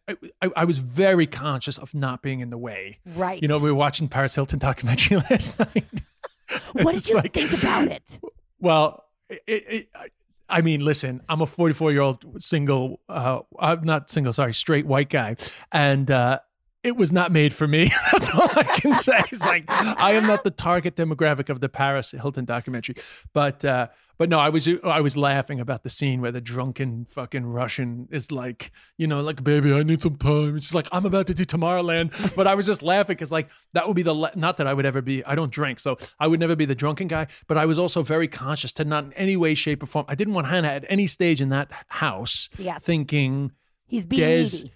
I, I, was very conscious of not being in the way
Right.
you know we were watching paris hilton documentary *laughs* last night *laughs*
what did you
like-
think about it? *laughs*
well it, it, I- I mean, listen, I'm a 44 year old single, uh, I'm not single, sorry, straight white guy. And, uh, it was not made for me. *laughs* That's all I can say. It's like I am not the target demographic of the Paris Hilton documentary. But uh, but no, I was I was laughing about the scene where the drunken fucking Russian is like, you know, like baby, I need some time. Just like I'm about to do Tomorrowland. But I was just laughing because like that would be the la- not that I would ever be. I don't drink, so I would never be the drunken guy. But I was also very conscious to not in any way, shape, or form. I didn't want Hannah at any stage in that house
Yes.
thinking
He's being
Des-
needy.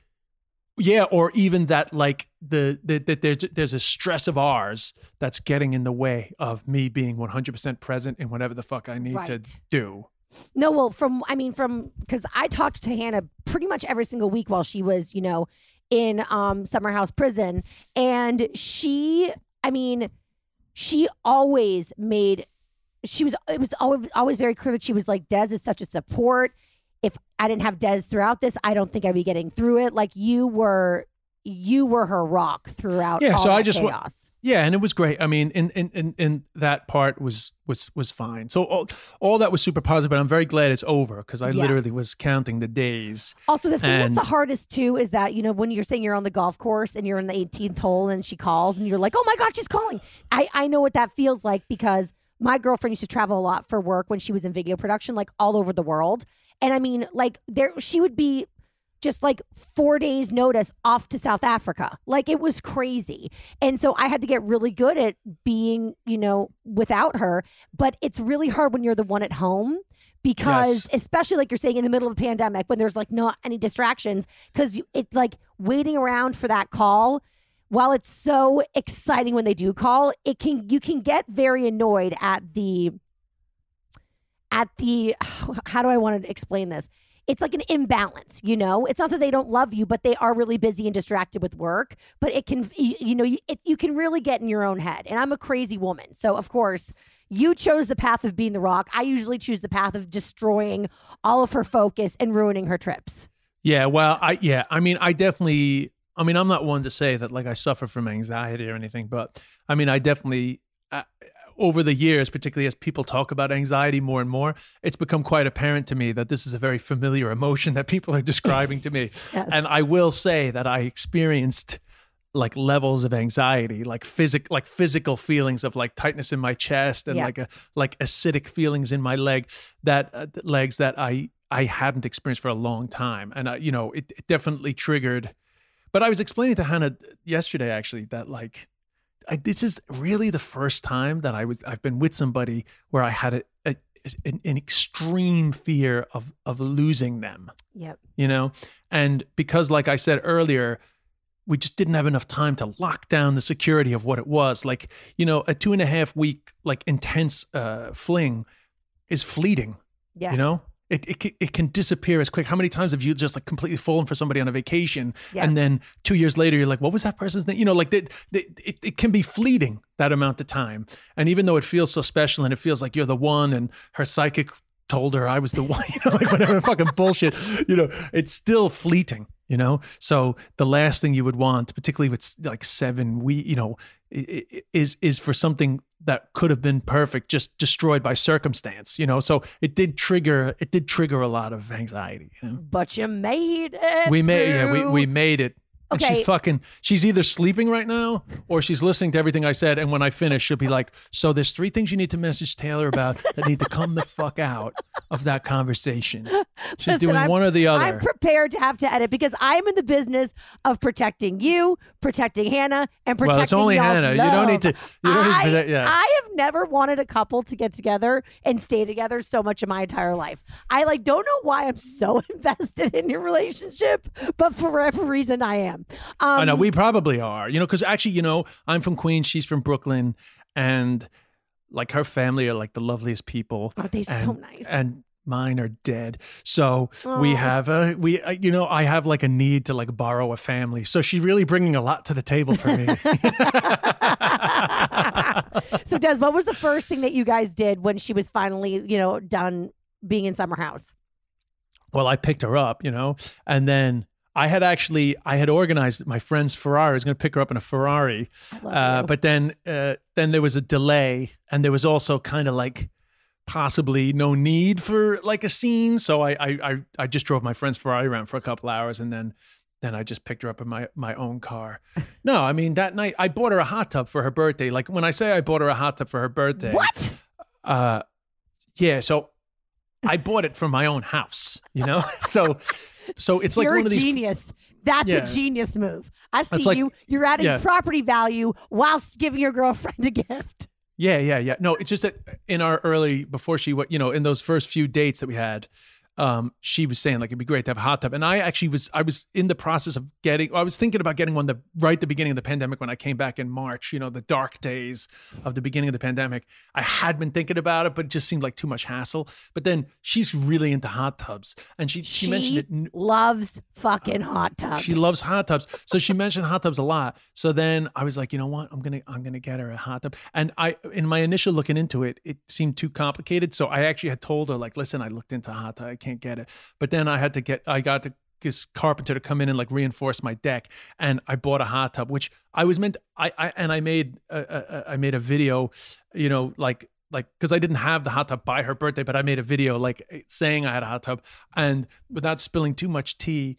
Yeah or even that like the that the, there's there's a stress of ours that's getting in the way of me being 100% present in whatever the fuck i need to do
No, well, from I mean, from because I talked to Hannah pretty much every single week while she was, you know, in um summer house prison, and she, I mean, she always made. She was. It was always always very clear that she was like Des is such a support. If I didn't have Des throughout this, I don't think I'd be getting through it. Like you were, you were her rock throughout.
Yeah,
all
so I just
chaos.
yeah and it was great i mean in in in, that part was was was fine so all, all that was super positive but i'm very glad it's over because i
Yeah.
literally was counting the days
Also, the thing that's the hardest too is that you know when you're saying you're on the golf course and you're in the 18th hole and she calls and you're like, oh my god, she's calling. I I know what that feels like because my girlfriend used to travel a lot for work when she was in video production, like all over the world. And I mean, like there, she would be just like four days notice off to South Africa. Like it was crazy. And so I had to get really good at being, you know, without her. But it's really hard when you're the one at home because
Yes.
especially like you're saying in the middle of the pandemic when there's like not any distractions because it's like waiting around for that call while it's so exciting when they do call it can you can get very annoyed at the at the *sighs* how do i want to explain this it's like an imbalance you know it's not that they don't love you but they are really busy and distracted with work but it can you, know you, it, you can really get in your own head and i'm a crazy woman so of course you chose the path of being the rock i usually choose the path of destroying all of her focus and ruining her trips
Yeah, well, I yeah, I mean, I definitely. I mean, I'm not one to say that like I suffer from anxiety or anything, but I mean, I definitely. Uh, over the years, particularly as people talk about anxiety more and more, it's become quite apparent to me that this is a very familiar emotion *laughs* that people are describing to me. *laughs*
Yes.
And I will say that I experienced like levels of anxiety, like physic, like physical feelings of like tightness in my chest and
Yeah.
like a like acidic feelings in my leg that uh, legs that I I hadn't experienced for a long time, and I, you know, it, it definitely triggered. But I was explaining to Hannah yesterday actually that like, I, this is really the first time that I was I've been with somebody where I had a, a an, an extreme fear of of losing them
yep.
you know? And because like i said earlier we just didn't have enough time to lock down the security of what it was. Like you know a two and a half week like intense uh fling is fleeting
yes.
you know it, it, it can disappear as quick. How many times have you just like completely fallen for somebody on a vacation
Yeah.
and then two years later you're like, what was that person's name? You know, like that, that- it, it can be fleeting that amount of time. And even though it feels so special and it feels like you're the one and her psychic told her I was the *laughs* one, you know, like whatever fucking bullshit, you know, it's still fleeting. You know, so the last thing you would want, particularly if it's like seven we, you know, is is for something that could have been perfect just destroyed by circumstance. You know, so it did trigger it did trigger a lot of anxiety. You know?
But you made it.
we made yeah we, we made it and she's fucking she's either sleeping right now or she's listening to everything i said. And when i finish she'll be like so there's three things you need to message taylor about that need to come the fuck out of that conversation. She's
Listen,
doing
I'm-
one or the other.
I'm prepared to have to edit because I'm in the business of protecting you, protecting Hannah, and protecting
well it's only hannah. You don't need to you don't need
I,
to protect- yeah.
I have never wanted a couple to get together and stay together so much in my entire life. I like don't know why I'm so *laughs* invested in your relationship, but for whatever reason I am. Um,
I know we probably are, you know, because actually, you know, I'm from Queens, she's from Brooklyn, and like her family are like the loveliest people.
Aren't they so nice?
And mine are dead, so we have a we, uh, you know, I have like a need to like borrow a family. So she's really bringing a lot to the table for me. *laughs*
so Des, what was the first thing that you guys did when she was finally, you know, done being in summer house?
well, I picked her up, you know, and then. I had actually, I had organized my friend's Ferrari. I was going to pick her up in a Ferrari, Uh, but then uh, then there was a delay, and there was also kind of like possibly no need for like a scene. So I I I, I just drove my friend's Ferrari around for a couple hours, and then then I just picked her up in my my own car. *laughs* No, I mean that night I bought her a hot tub for her birthday. Like when I say I bought her a hot tub for her birthday,
what?
uh, yeah. So I bought it from my own house, you know. *laughs* so so it's like
You're
one
a
of these.
genius. That's
Yeah.
a genius move. I see
like-
you. You're adding
yeah.
property value whilst giving your girlfriend a gift.
Yeah, yeah, yeah. No, it's just that in our early before she went, you know, in those first few dates that we had, um, she was saying like it'd be great to have a hot tub, and I actually was I was in the process of getting. I was thinking about getting one the right at the beginning of the pandemic when I came back in March. You know, the dark days of the beginning of the pandemic. I had been thinking about it, but it just seemed like too much hassle. But then she's really into hot tubs, and she she, mentioned it.
loves fucking hot tubs.
She loves hot tubs. So she mentioned hot tubs a lot. So then I was like, you know what? I'm gonna I'm gonna get her a hot tub. And I in my initial looking into it, it seemed too complicated. So I actually had told her, like, listen, I looked into hot tub, I can't get it. But then I had to get I got to this carpenter to come in and like reinforce my deck and I bought a hot tub which I was meant I, I and I made a, a, a- I made a video you know like like because I didn't have the hot tub by her birthday but I made a video like saying I had a hot tub and without spilling too much tea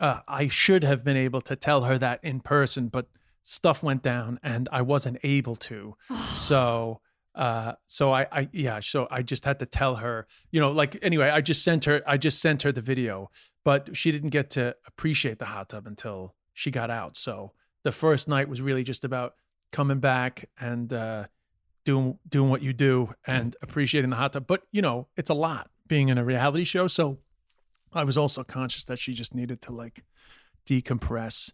uh, I should have been able to tell her that in person, but stuff went down and I wasn't able to. *sighs* so, uh, so I, I, yeah, so I just had to tell her, you know, like anyway, I just sent her, I just sent her the video, but she didn't get to appreciate the hot tub until she got out. So the first night was really just about coming back and uh, doing doing what you do and appreciating the hot tub. But you know, it's a lot being in a reality show, so I was also conscious that she just needed to like decompress.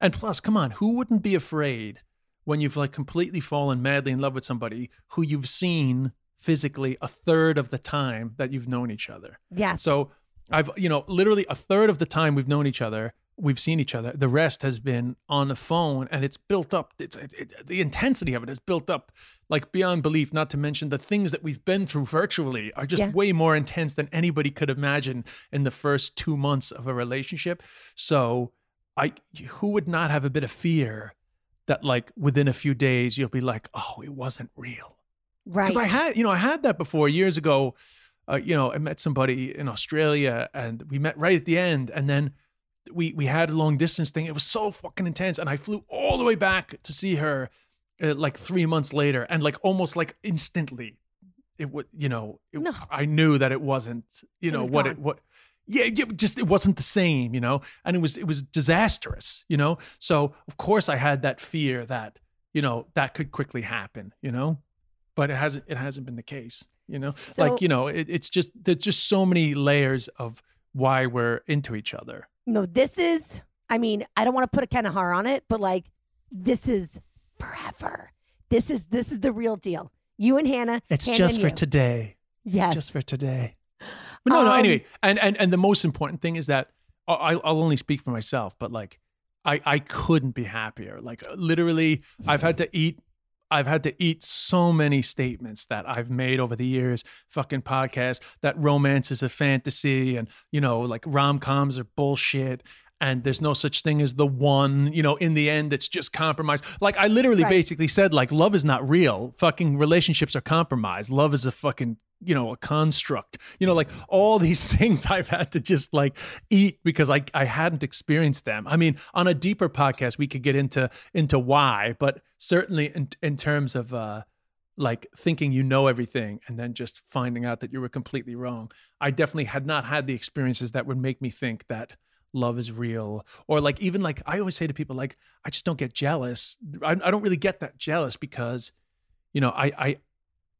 And plus, come on, who wouldn't be afraid when you've like completely fallen madly in love with somebody who you've seen physically a third of the time that you've known each other?
Yes.
So I've, you know, literally a third of the time we've known each other, we've seen each other. The rest has been on the phone and it's built up. It's it, it- the intensity of it has built up like beyond belief, not to mention the things that we've been through virtually are just
Yeah.
way more intense than anybody could imagine in the first two months of a relationship. So I, who would not have a bit of fear that like within a few days you'll be like, oh, it wasn't real
right.
because I had, you know, I had that before years ago. Uh, you know, I met somebody in Australia, and we met right at the end, and then we we had a long distance thing. It was so fucking intense, and I flew all the way back to see her, uh, like three months later, and like almost like instantly, it would, you know, it,
No.
I knew that it wasn't, you know,
was
what
gone.
it what. Yeah, yeah, just it wasn't the same, you know, and it was it was disastrous, you know. So of course I had that fear that you know that could quickly happen, you know but it hasn't it hasn't been the case you know
So-
like you know it, it's just there's just so many layers of why we're into each other
no, this is. I mean, I don't want to put a Ken Har on it, but like, this is forever. This is this is the real deal. You and Hannah.
it's
Hannah
just
and
for
you.
today
Yes.
it's just for today but no no
Um,
anyway and and and the most important thing is that I, i'll only speak for myself but like i i couldn't be happier like literally i've had to eat I've had to eat so many statements that I've made over the years, fucking podcasts, that romance is a fantasy and, you know, like rom coms are bullshit. And there's no such thing as the one you know in the end it's just compromise like i literally
Right.
basically said like love is not real. Fucking relationships are compromise love is a fucking you know a construct. You know like all *laughs* these things i've had to just like eat because i i hadn't experienced them. I mean on a deeper podcast we could get into into why but certainly in in terms of uh like thinking you know everything and then just finding out that you were completely wrong i definitely had not had the experiences that would make me think that love is real or like even like i always say to people like i just don't get jealous i, I don't really get that jealous because you know i i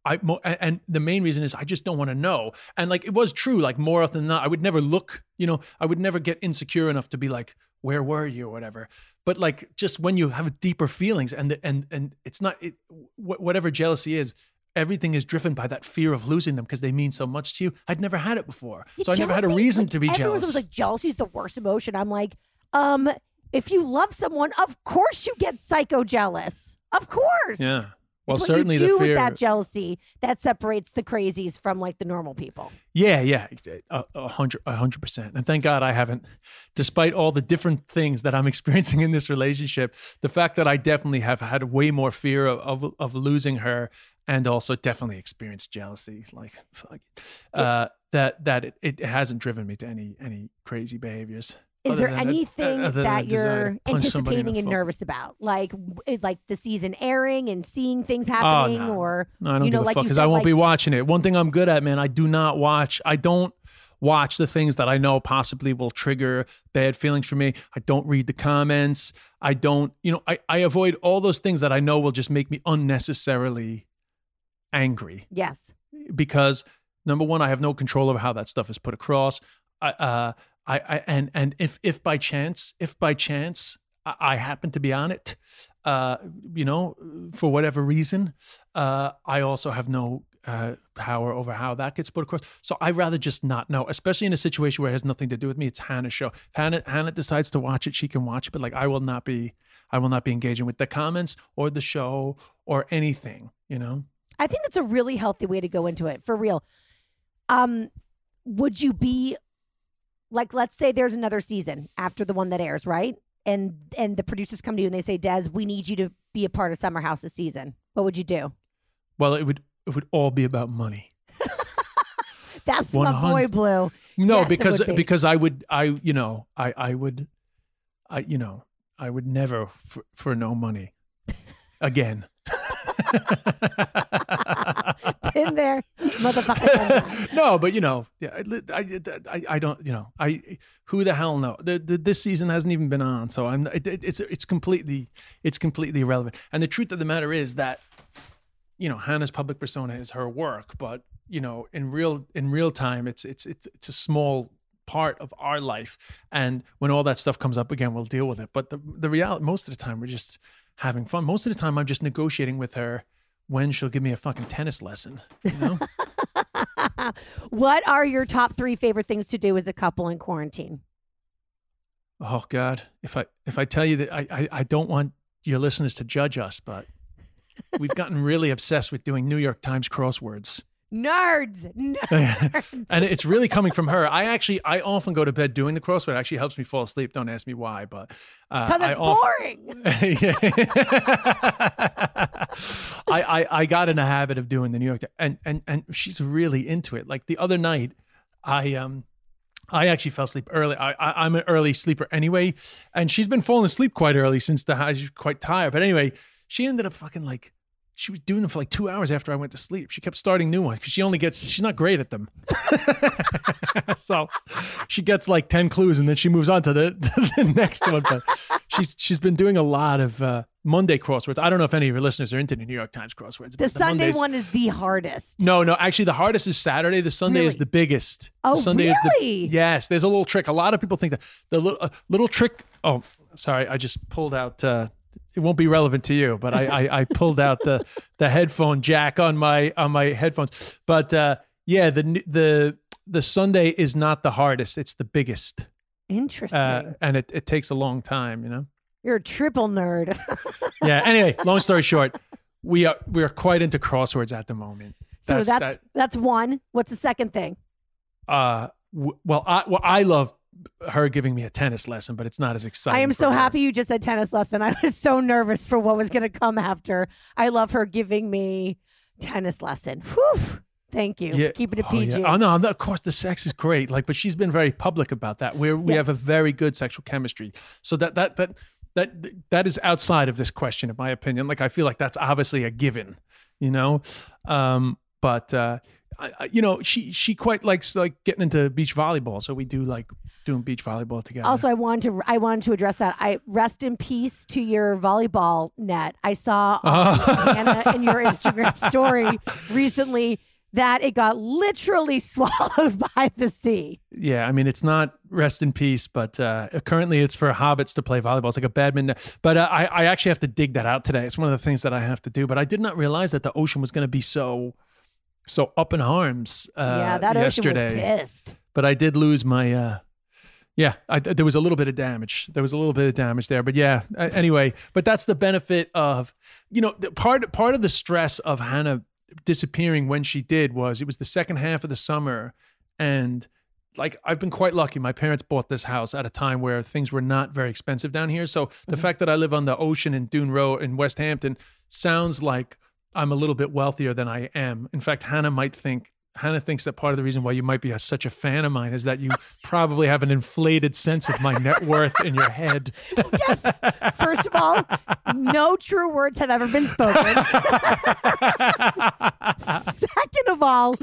I and the main reason is I just don't want to know. And like it was true, like more often than not, I would never look, you know, I would never get insecure enough to be like, where were you or whatever. But like just when you have deeper feelings and and and it's not it, whatever jealousy is, everything is driven by that fear of losing them because they mean so much to you. I'd never had it before, so I never had a reason
like,
to be jealous.
was like jealousy is the worst emotion. I'm like, um, if you love someone, of course you get psycho jealous. Of course.
yeah. Well,
it's
certainly
what you do
the fear.
with that jealousy that separates the crazies from like the normal people.
Yeah, yeah, a, a hundred, a hundred percent. And thank God I haven't, despite all the different things that I'm *laughs* experiencing in this relationship, the fact that I definitely have had way more fear of of, of losing her, and also definitely experienced jealousy, like fuck, uh, that that it, it hasn't driven me to any any crazy behaviors.
Is there anything
other than a
that you're
to punch somebody in
anticipating and nervous about? Like, like the season airing and seeing things
Oh,
happening,
no.
or
No, I don't
you know, like
because I won't
like,
be watching it. One thing I'm good at, man, I do not watch. I don't watch the things that I know possibly will trigger bad feelings for me. I don't read the comments. I don't, you know, I, I avoid all those things that I know will just make me unnecessarily angry
Yes.
because number one, I have no control over how that stuff is put across. I, uh, I, I, and and if if by chance, if by chance I, I happen to be on it, uh, you know, for whatever reason, uh, I also have no uh, power over how that gets put across. So I'd rather just not know, especially in a situation where it has nothing to do with me. It's Hannah's show. If Hannah Hannah decides to watch it, she can watch it, but like I will not be, I will not be engaging with the comments or the show or anything. You know.
I think that's a really healthy way to go into it for real. Um, would you be like, let's say there's another season after the one that airs, right? And and the producers come to you and they say, Des, we need you to be a part of Summer House this season. What would you do?
Well, it would it would all be about money. *laughs*
That's my boy Blue.
No,
Yes,
because
be.
because I would I you know I I would I you know I would never for, for no money again. *laughs* *laughs*
In there, motherfucker. *laughs*
no, but you know, yeah, I, I, I, don't, you know, I, who the hell know? The, the, this season hasn't even been on, so I'm, it- it's, it's completely, it's completely irrelevant. And the truth of the matter is that, you know, Hannah's public persona is her work, but you know, in real, in real time, it's, it's, it's, it's a small part of our life. And when all that stuff comes up again, we'll deal with it. But the, the reality, most of the time, we're just having fun. Most of the time, I'm just negotiating with her when she'll give me a fucking tennis lesson. You know. *laughs*
what are your top three favorite things to do as a couple in quarantine?
Oh God, if I if I tell you that I, I I don't want your listeners to judge us, but we've gotten really obsessed with doing New York Times crosswords.
Nerds. *laughs* *laughs* Nerds.
and it's really coming from her. I actually I often go to bed doing the crossword. It actually helps me fall asleep. Don't ask me why, but uh,
Because
I
it's
often-
boring. *laughs*
I, I I got in a habit of doing the New York Times, and and and she's really into it. Like the other night, I um. I actually fell asleep early. I, I'm an early sleeper anyway, and she's been falling asleep quite early since the high. She's quite tired, but anyway, she ended up fucking like she was doing them for like two hours after I went to sleep. She kept starting new ones because she only gets she's not great at them. *laughs* so she gets like 10 clues and then she moves on to the, *laughs* to the next one. But she's she's been doing a lot of uh, Monday crosswords. I don't know if any of your listeners are into the New York Times crosswords.
The
but
Sunday
Mondays-
one is the hardest.
No, no. Actually, the hardest is Saturday. The Sunday is the biggest.
Oh,
the Sunday Is
really?
the, yes. There's a little trick. A lot of people think that the little uh, little trick. Oh, sorry. I just pulled out. Uh, it won't be relevant to you, but I, I, I pulled out the the headphone jack on my on my headphones. But uh, yeah, the the the Sunday is not the hardest. It's the biggest,
Interesting.
uh, and it, it takes a long time. You know.
You're a triple nerd. *laughs*
Yeah. Anyway, long story short, we are we are quite into crosswords at the moment.
so that's
that-
that's one. What's the second thing?
uh w- well i well i love her giving me a tennis lesson, but it's not as exciting.
I am so
her.
happy you just said tennis lesson. I was so nervous for what was going to come after. I love her giving me tennis lesson. Whew. Thank you. for keeping it
Oh, yeah.
PG.
Oh, no, of course the sex is great. Like, but she's been very public about that. We're we have a very good sexual chemistry. So that that that that that is outside of this question, in my opinion. Like, I feel like that's obviously a given, you know. Um, but uh, I, I, you know, she she quite likes like getting into beach volleyball. So we do like doing beach volleyball together.
Also, I wanted to I wanted to address that. I rest in peace to your volleyball net. I saw on *laughs* Hannah in your Instagram story recently that it got literally *laughs* swallowed by the sea.
Yeah, I mean it's not rest in peace, but uh, currently it's for hobbits to play volleyball. It's like a badminton. But uh, I, I actually have to dig that out today. It's one of the things that I have to do. But I did not realize that the ocean was going to be so, so up in arms. Uh,
yeah, that
yesterday.
ocean was pissed.
But I did lose my. Uh, yeah, I, there was a little bit of damage. There was a little bit of damage there, but yeah. Anyway, but that's the benefit of, you know, part part of the stress of Hannah disappearing when she did was it was the second half of the summer, and like I've been quite lucky. My parents bought this house at a time where things were not very expensive down here. So the fact that I live on the ocean in Dune Road in Westhampton sounds like I'm a little bit wealthier than I am. In fact, Hannah might think Hannah thinks that part of the reason why you might be a, such a fan of mine is that you *laughs* probably have an inflated sense of my net worth in your head. *laughs*
Yes. First of all, no true words have ever been spoken. *laughs* Second of all,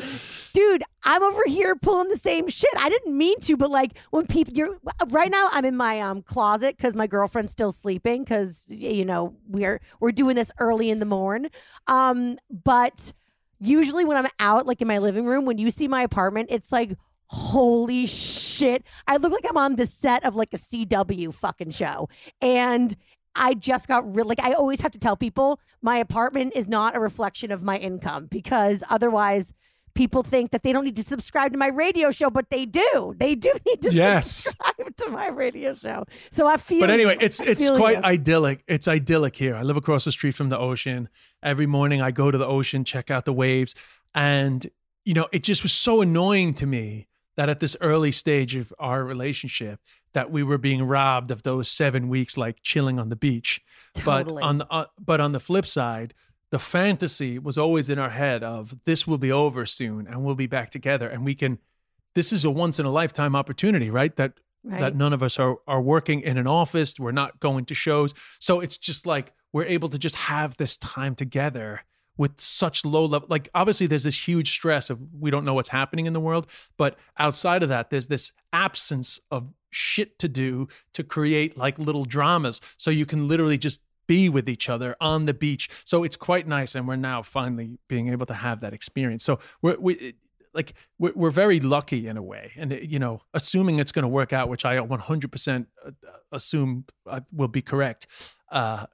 dude, I'm over here pulling the same shit. I didn't mean to, but like when people, you're right now, I'm in my um closet because my girlfriend's still sleeping because you know we're we're doing this early in the morn. Um, but usually when I'm out, like in my living room, when you see my apartment, it's like. Holy shit. I look like I'm on the set of like a CW fucking show. And I just got really like I always have to tell people my apartment is not a reflection of my income because otherwise people think that they don't need to subscribe to my radio show, but they do. They do *laughs* need to
Yes.
subscribe to my radio show. So I feel
But anyway,
you.
it's it's quite
you.
idyllic. It's idyllic here. I live across the street from the ocean. Every morning I go to the ocean, check out the waves, and you know, it just was so annoying to me that at this early stage of our relationship that we were being robbed of those 7 weeks like chilling on the beach.
Totally.
But on the uh, but on the flip side, the fantasy was always in our head of this will be over soon and we'll be back together and we can this is a once in a lifetime opportunity, right? That
Right.
that none of us are are working in an office, we're not going to shows. So it's just like we're able to just have this time together with such low level like obviously there's this huge stress of we don't know what's happening in the world, but outside of that there's this absence of shit to do to create like little dramas so you can literally just be with each other on the beach. So it's quite nice, and we're now finally being able to have that experience. So we're we like we're, we're very lucky in a way, and uh, you know, assuming it's going to work out, which I 100% assume uh, will be correct. Uh,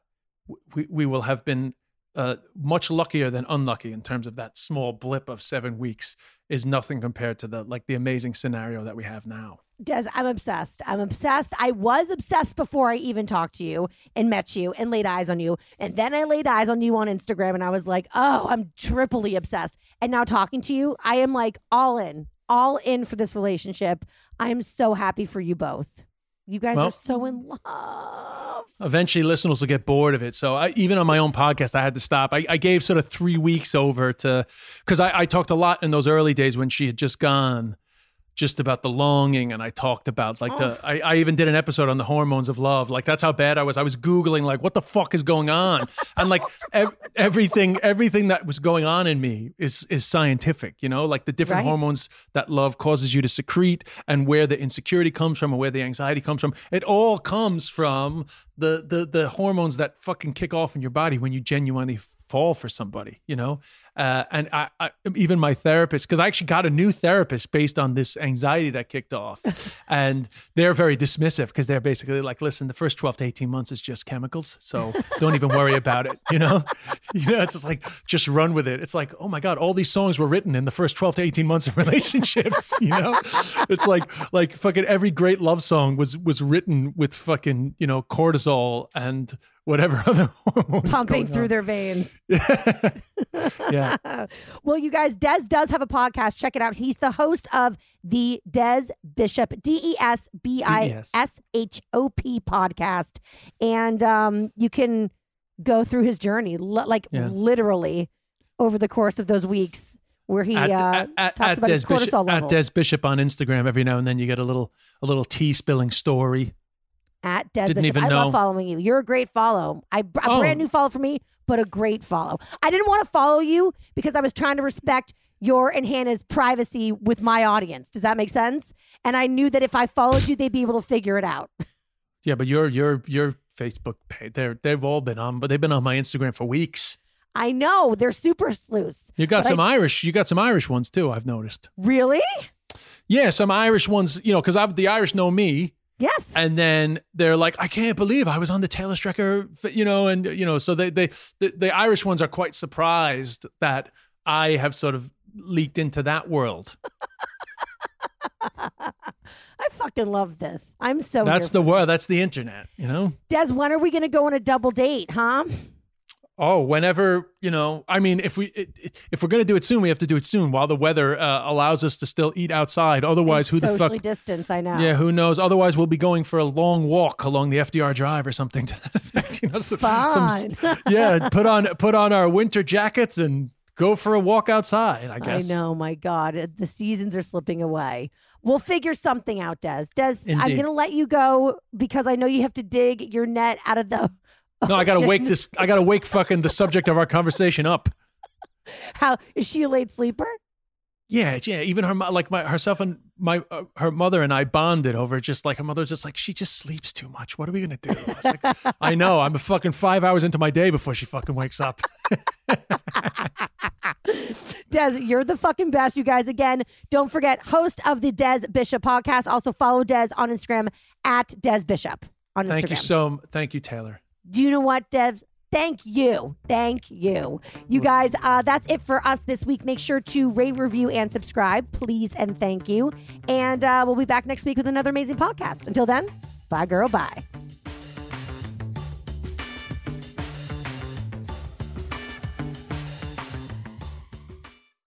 we we will have been uh, much luckier than unlucky in terms of that small blip of seven weeks is nothing compared to the like the amazing scenario that we have now.
Des, I'm obsessed. I'm obsessed. I was obsessed before I even talked to you and met you and laid eyes on you. And then I laid eyes on you on Instagram and I was like, oh, I'm triply obsessed. And now talking to you, I am like all in, all in for this relationship. I am so happy for you both. You guys
Well-
are so in love.
eventually listeners will get bored of it. So I, even on my own podcast, I had to stop. I, I gave sort of three weeks over to, because I, I talked a lot in those early days when she had just gone, just about the longing, and I talked about like the. Oh. I, I even did an episode on the hormones of love. Like that's how bad I was. I was googling like what the fuck is going on, and like ev- everything, everything that was going on in me is is scientific. You know, like the different
Right.
hormones that love causes you to secrete, and where the insecurity comes from, and where the anxiety comes from. It all comes from the the the hormones that fucking kick off in your body when you genuinely fall for somebody, you know? Uh, and I, I, even my therapist, because I actually got a new therapist based on this anxiety that kicked off. *laughs* and they're very dismissive because they're basically like, listen, the first 12 to 18 months is just chemicals. So don't even worry about it, you know? *laughs* You know, it's just like, just run with it. It's like, oh my God, all these songs were written in the first 12 to 18 months of *laughs* relationships, you know? It's like, like fucking every great love song was, was written with fucking, you know, cortisol and whatever *laughs* other hormones
pumping through
on.
their veins. *laughs*
yeah. *laughs*
well, you guys, Des does have a podcast. Check it out. He's the host of the Des Bishop, D E S B I S H O P podcast. And um, you can go through his journey, li- like
Yeah.
literally over the course of those weeks where he
at,
uh,
at, at,
talks about his
Des Bishop,
cortisol
at. Des Bishop on Instagram. Every now and then you get a little a little tea spilling story.
At Des
Didn't
Bishop.
even
I
know.
love following you. You're a great follow. I, a
Oh.
brand new follow for me, but a great follow. I didn't want to follow you because I was trying to respect your and Hannah's privacy with my audience. Does that make sense? And I knew that if I followed you, they'd be able to figure it out. *laughs*
Yeah, but your your your Facebook page, they're they've all been on, but they've been on my Instagram for weeks.
I know they're super sleuths.
You got some
I-
Irish, you got some Irish ones too. I've noticed.
Really?
Yeah, some Irish ones. You know, because the Irish know me,
Yes.
and then they're like, I can't believe I was on the Taylor Strecker, you know, and you know, so they they the, the Irish ones are quite surprised that I have sort of leaked into that world. *laughs*
I fucking love this. I'm so.
That's the world.
this.
That's the internet. You know.
Des, when are we going to go on a double date, huh?
Oh, whenever you know. I mean, if we if we're gonna do it soon, we have to do it soon while the weather uh, allows us to still eat outside. Otherwise, who the
Socially
fuck?
distance. I know.
Yeah, who knows? Otherwise, we'll be going for a long walk along the FDR Drive or something. To that effect, you know, some, some- *laughs* yeah, put on put on our winter jackets and go for a walk outside. I guess I
know, my God. uh, The seasons are slipping away. We'll figure something out, Des. Des, I'm going to let you go because I know you have to dig your net out of the. *laughs*
No, I gotta wake this. I gotta wake fucking the subject of our conversation up.
How is she a late sleeper?
Yeah, yeah. Even her, like my herself and my uh, her mother and I bonded over just like her mother's just like she just sleeps too much. What are we gonna do? I was like, I know. I'm a fucking five hours into my day before she fucking wakes up. *laughs*
Des, you're the fucking best, you guys. Again, don't forget, host of the Des Bishop podcast. Also follow Des on Instagram at Des Bishop on Instagram.
Thank you so. Thank you, Taylor.
Do you know what, devs? Thank you. Thank you. You guys, uh, that's it for us this week. Make sure to rate, review, and subscribe, please, and thank you. And uh, we'll be back next week with another amazing podcast. Until then, bye, girl. Bye.